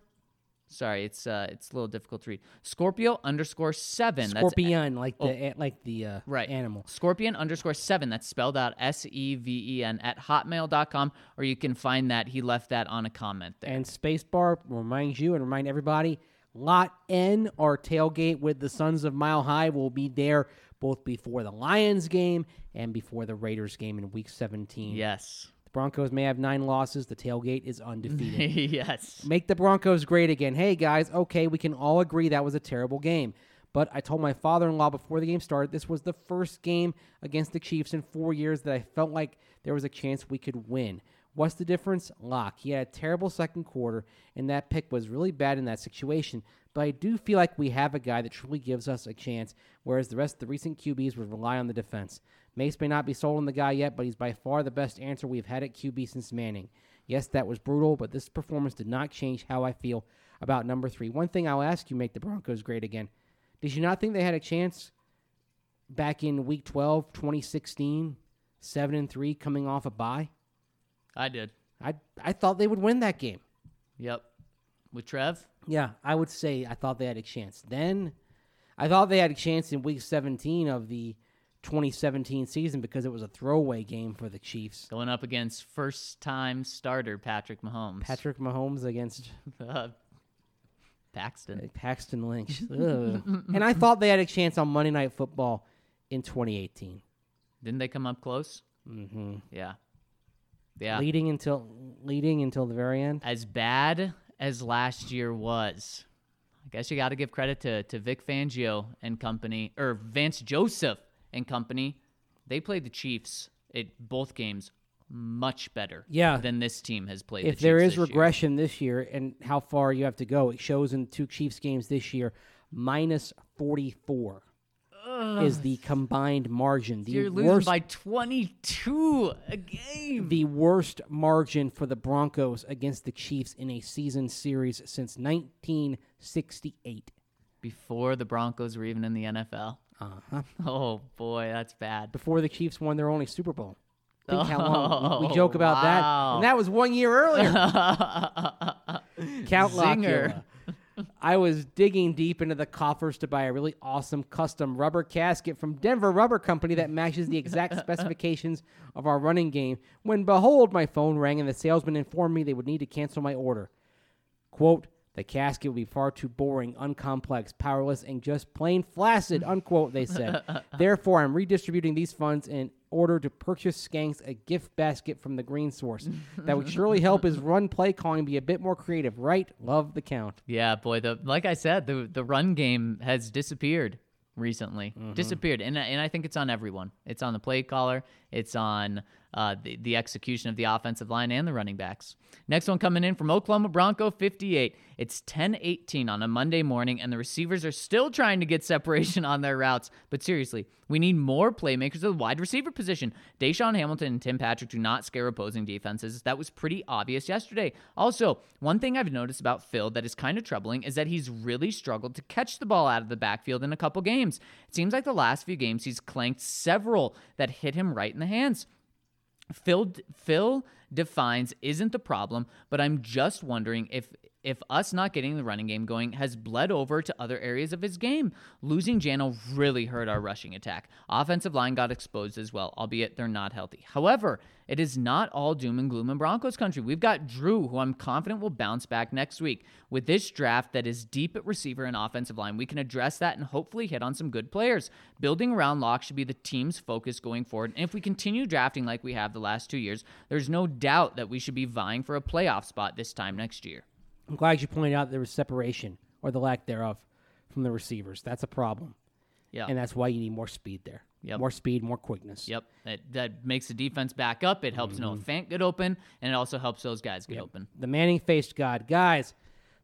S1: Sorry, it's uh, it's a little difficult to read. Scorpio underscore seven. That's
S3: Scorpion, like the a- like the uh,
S1: Right.
S3: animal.
S1: Scorpion underscore seven. That's spelled out S E V E N at hotmail.com, or you can find that. He left that on a comment there.
S3: And Spacebar reminds you and remind everybody Lot N, our tailgate with the Sons of Mile High, will be there both before the Lions game and before the Raiders game in week 17.
S1: yes.
S3: The Broncos may have nine losses. The tailgate is undefeated.
S1: yes.
S3: Make the Broncos great again. Hey, guys, okay, we can all agree that was a terrible game. But I told my father in law before the game started this was the first game against the Chiefs in four years that I felt like there was a chance we could win. What's the difference? Lock. He had a terrible second quarter, and that pick was really bad in that situation. But I do feel like we have a guy that truly gives us a chance, whereas the rest of the recent QBs would rely on the defense. Mace may not be sold on the guy yet, but he's by far the best answer we've had at QB since Manning. Yes, that was brutal, but this performance did not change how I feel about number three. One thing I'll ask you make the Broncos great again. Did you not think they had a chance back in week 12, 2016, 7 and 3 coming off a bye?
S1: I did.
S3: I I thought they would win that game.
S1: Yep. With Trev?
S3: Yeah, I would say I thought they had a chance. Then I thought they had a chance in week 17 of the 2017 season because it was a throwaway game for the Chiefs.
S1: Going up against first time starter Patrick Mahomes.
S3: Patrick Mahomes against
S1: Uh, Paxton.
S3: Paxton Lynch. And I thought they had a chance on Monday Night Football in 2018.
S1: Didn't they come up close?
S3: hmm
S1: Yeah. Yeah.
S3: Leading until leading until the very end.
S1: as bad as last year was, I guess you got to give credit to, to Vic Fangio and company, or Vance Joseph and company. They played the Chiefs at both games much better
S3: Yeah.
S1: than this team has played.
S3: If
S1: the
S3: there is
S1: this year.
S3: regression this year and how far you have to go, it shows in two Chiefs games this year. Minus 44 is the combined margin. The
S1: you're losing
S3: worst,
S1: by 22 a game.
S3: the worst margin for the Broncos against the Chiefs in a season series since 1968.
S1: before the Broncos were even in the NFL.
S3: Uh-huh.
S1: Oh boy, that's bad.
S3: Before the Chiefs won their only Super Bowl. Think how
S1: Oh,
S3: long we, we joke about that, and that was one year earlier. Count
S1: Zinger.
S3: I was digging deep into the coffers to buy a really awesome custom rubber casket from Denver Rubber Company that matches the exact specifications of our running game. When behold, my phone rang and the salesman informed me they would need to cancel my order. Quote, the casket would be far too boring, uncomplex, powerless, and just plain flaccid, unquote, they said. Therefore, I'm redistributing these funds in order to purchase Skanks a gift basket from the green source. that would surely help his run play calling be a bit more creative, right? Love the count.
S1: Yeah, boy. The like I said, the the run game has disappeared recently.
S3: Mm-hmm.
S1: Disappeared, and and I think it's on everyone. It's on the play caller. It's on uh, the the execution of the offensive line and the running backs. Next one coming in from Oklahoma Bronco 58. It's 10-18 on a Monday morning, and the receivers are still trying to get separation on their routes. But seriously, we need more playmakers at the wide receiver position. DaeSean Hamilton and Tim Patrick do not scare opposing defenses. That was pretty obvious yesterday. Also, one thing I've noticed about Phil that is kind of troubling is that he's really struggled to catch the ball out of the backfield in a couple games. It seems like the last few games he's clanked several that hit him right in the hands. Phil Phil defines isn't the problem, but I'm just wondering if if us not getting the running game going has bled over to other areas of his game. Losing Jano really hurt our rushing attack. Offensive line got exposed as well, albeit they're not healthy. However, it is not all doom and gloom in Broncos country. We've got Drew, who I'm confident will bounce back next week. With this draft that is deep at receiver and offensive line, we can address that and hopefully hit on some good players. Building around Lock should be the team's focus going forward. And if we continue drafting like we have the last two years, there's no doubt that we should be vying for a playoff spot this time next year.
S3: I'm glad you pointed out there was separation, or the lack thereof, from the receivers. That's a problem.
S1: Yeah.
S3: And that's why you need more speed there.
S1: Yep.
S3: More speed, more quickness.
S1: Yep, that, that makes the defense back up. It helps Noah mm-hmm. Fant get open, and it also helps those guys get open.
S3: The Manning faced God. Guys,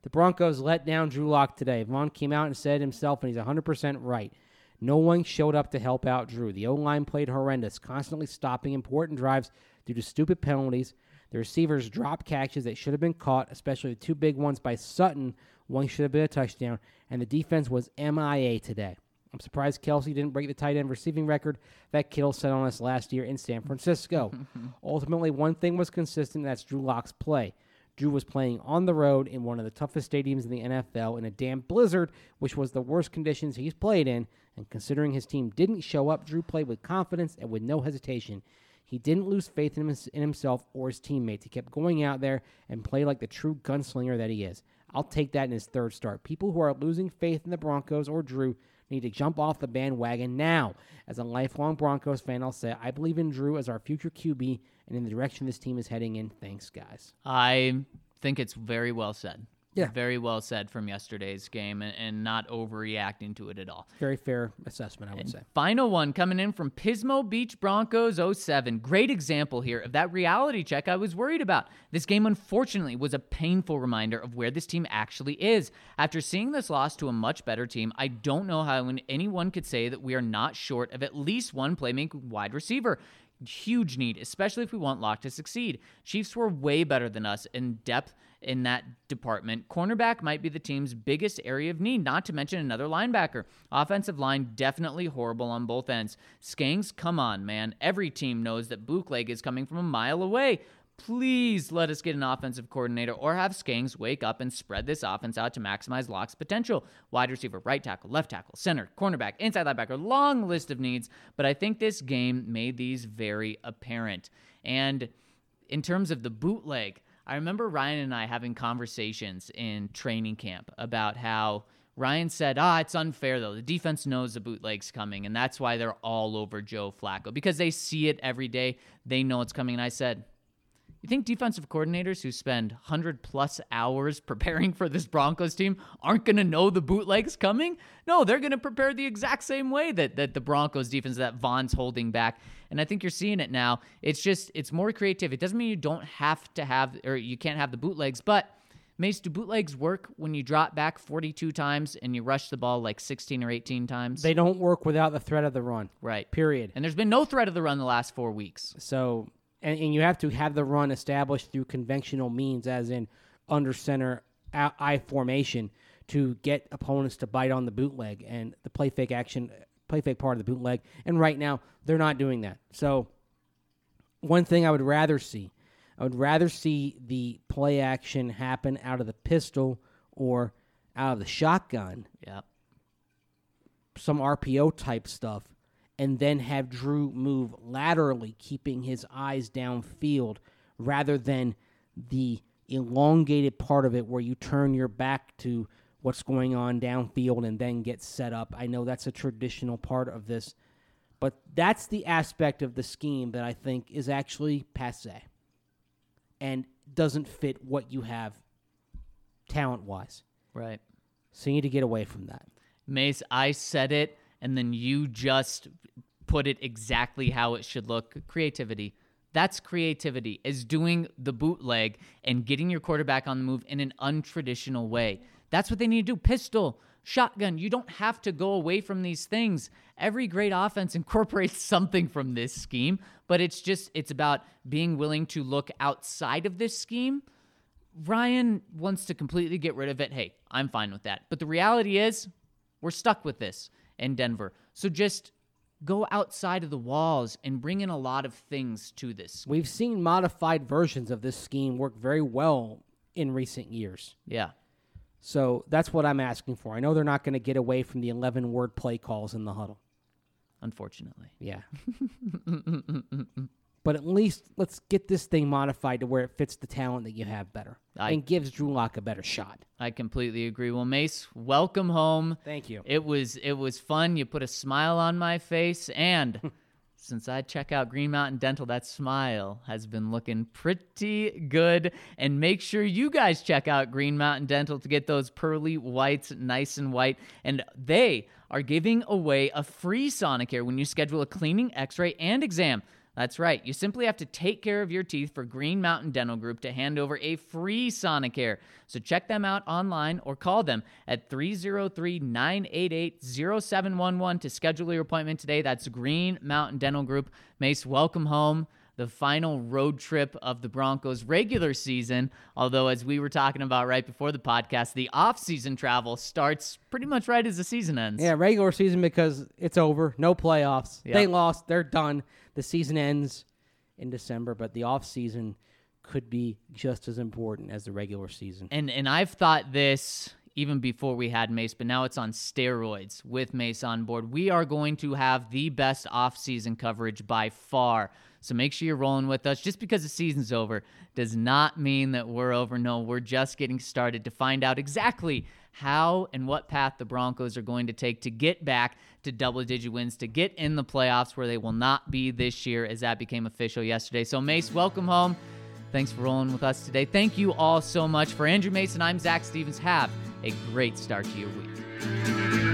S3: the Broncos let down Drew Lock today. Von came out and said himself, and he's 100% right. No one showed up to help out Drew. The O line played horrendous, constantly stopping important drives due to stupid penalties. The receivers dropped catches that should have been caught, especially the two big ones by Sutton. One should have been a touchdown, and the defense was MIA today. I'm surprised Kelce didn't break the tight end receiving record that Kittle set on us last year in San Francisco. Ultimately, one thing was consistent that's Drew Lock's play. Drew was playing on the road in one of the toughest stadiums in the NFL in a damn blizzard, which was the worst conditions he's played in. And considering his team didn't show up, Drew played with confidence and with no hesitation. He didn't lose faith in, his, in himself or his teammates. He kept going out there and played like the true gunslinger that he is. I'll take that in his third start. People who are losing faith in the Broncos or Drew need to jump off the bandwagon now. As a lifelong Broncos fan, I'll say I believe in Drew as our future QB and in the direction this team is heading in. Thanks, guys.
S1: I think it's very well said.
S3: Yeah.
S1: Very well said from yesterday's game and, and not overreacting to it at all.
S3: Very fair assessment, I would say.
S1: Final one coming in from Pismo Beach Broncos 07. Great example here of that reality check I was worried about. This game, unfortunately, was a painful reminder of where this team actually is. After seeing this loss to a much better team, I don't know how anyone could say that we are not short of at least one playmaking wide receiver. Huge need, especially if we want Lock to succeed. Chiefs were way better than us in depth in that department. Cornerback might be the team's biggest area of need, not to mention another linebacker. Offensive line definitely horrible on both ends. Scangs, come on, man. Every team knows that bootleg is coming from a mile away. Please let us get an offensive coordinator or have Scangs wake up and spread this offense out to maximize Lock's potential. Wide receiver, right tackle, left tackle, center, cornerback, inside linebacker, long list of needs, but I think this game made these very apparent. And in terms of the bootleg, I remember Ryan and I having conversations in training camp about how Ryan said, ah, it's unfair though. The defense knows the bootleg's coming, and that's why they're all over Joe Flacco because they see it every day. They know it's coming. And I said, you think defensive coordinators who spend 100 plus hours preparing for this Broncos team aren't going to know the bootlegs coming? No, they're going to prepare the exact same way that, that the Broncos defense that Vaughn's holding back. And I think you're seeing it now. It's just, it's more creative. It doesn't mean you don't have to have, or you can't have the bootlegs, but Mace, do bootlegs work when you drop back 42 times and you rush the ball like 16 or 18 times?
S3: They don't work without the threat of the run.
S1: right.
S3: Period.
S1: And there's been no threat of the run the last four weeks.
S3: So, and, and you have to have the run established through conventional means, as in under center I formation, to get opponents to bite on the bootleg and the play fake action, play fake part of the bootleg. And right now, they're not doing that. So, one thing I would rather see, I would rather see the play action happen out of the pistol or out of the shotgun,
S1: Yep.
S3: some RPO type stuff, and then have Drew move laterally, keeping his eyes downfield, rather than the elongated part of it where you turn your back to what's going on downfield and then get set up. I know that's a traditional part of this, but that's the aspect of the scheme that I think is actually passe and doesn't fit what you have talent wise.
S1: Right.
S3: So you need to get away from that.
S1: Mace, I said it, and then you just put it exactly how it should look. Creativity. That's creativity, is doing the bootleg and getting your quarterback on the move in an untraditional way. That's what they need to do. Pistol, shotgun. You don't have to go away from these things. Every great offense incorporates something from this scheme, but it's just, it's about being willing to look outside of this scheme. Ryan wants to completely get rid of it. Hey, I'm fine with that. But the reality is, we're stuck with this in Denver. So just go outside of the walls and bring in a lot of things to this.
S3: We've seen modified versions of this scheme work very well in recent years.
S1: Yeah.
S3: So that's what I'm asking for. I know they're not going to get away from the 11 word play calls in the huddle.
S1: Unfortunately.
S3: Yeah. but at least let's get this thing modified to where it fits the talent that you have better
S1: I-
S3: and gives Drew Lock a better shot.
S1: I completely agree. Well, Mace, welcome home.
S3: Thank you.
S1: It was it was fun. You put a smile on my face and since I check out Green Mountain Dental, that smile has been looking pretty good. And make sure you guys check out Green Mountain Dental to get those pearly whites nice and white. And they are giving away a free Sonicare when you schedule a cleaning, x-ray, and exam. That's right. You simply have to take care of your teeth for Green Mountain Dental Group to hand over a free Sonicare. So check them out online or call them at 303 988 0711 to schedule your appointment today. That's Green Mountain Dental Group. Mace, welcome home. The final road trip of the Broncos regular season. Although, as we were talking about right before the podcast, the off-season travel starts pretty much right as the season ends.
S3: Yeah, regular season because it's over. No playoffs.
S1: Yeah.
S3: They lost. They're done. The season ends in December, but the off season could be just as important as the regular season.
S1: And and I've thought this even before we had Mace, but now it's on steroids with Mace on board. We are going to have the best off-season coverage by far. So make sure you're rolling with us. Just because the season's over does not mean that we're over. No, we're just getting started to find out exactly how and what path the Broncos are going to take to get back to double digit wins, to get in the playoffs where they will not be this year, as that became official yesterday. So, Mace, welcome home. Thanks for rolling with us today. Thank you all so much. For Andrew Mason, I'm Zac Stevens. Have a great start to your week.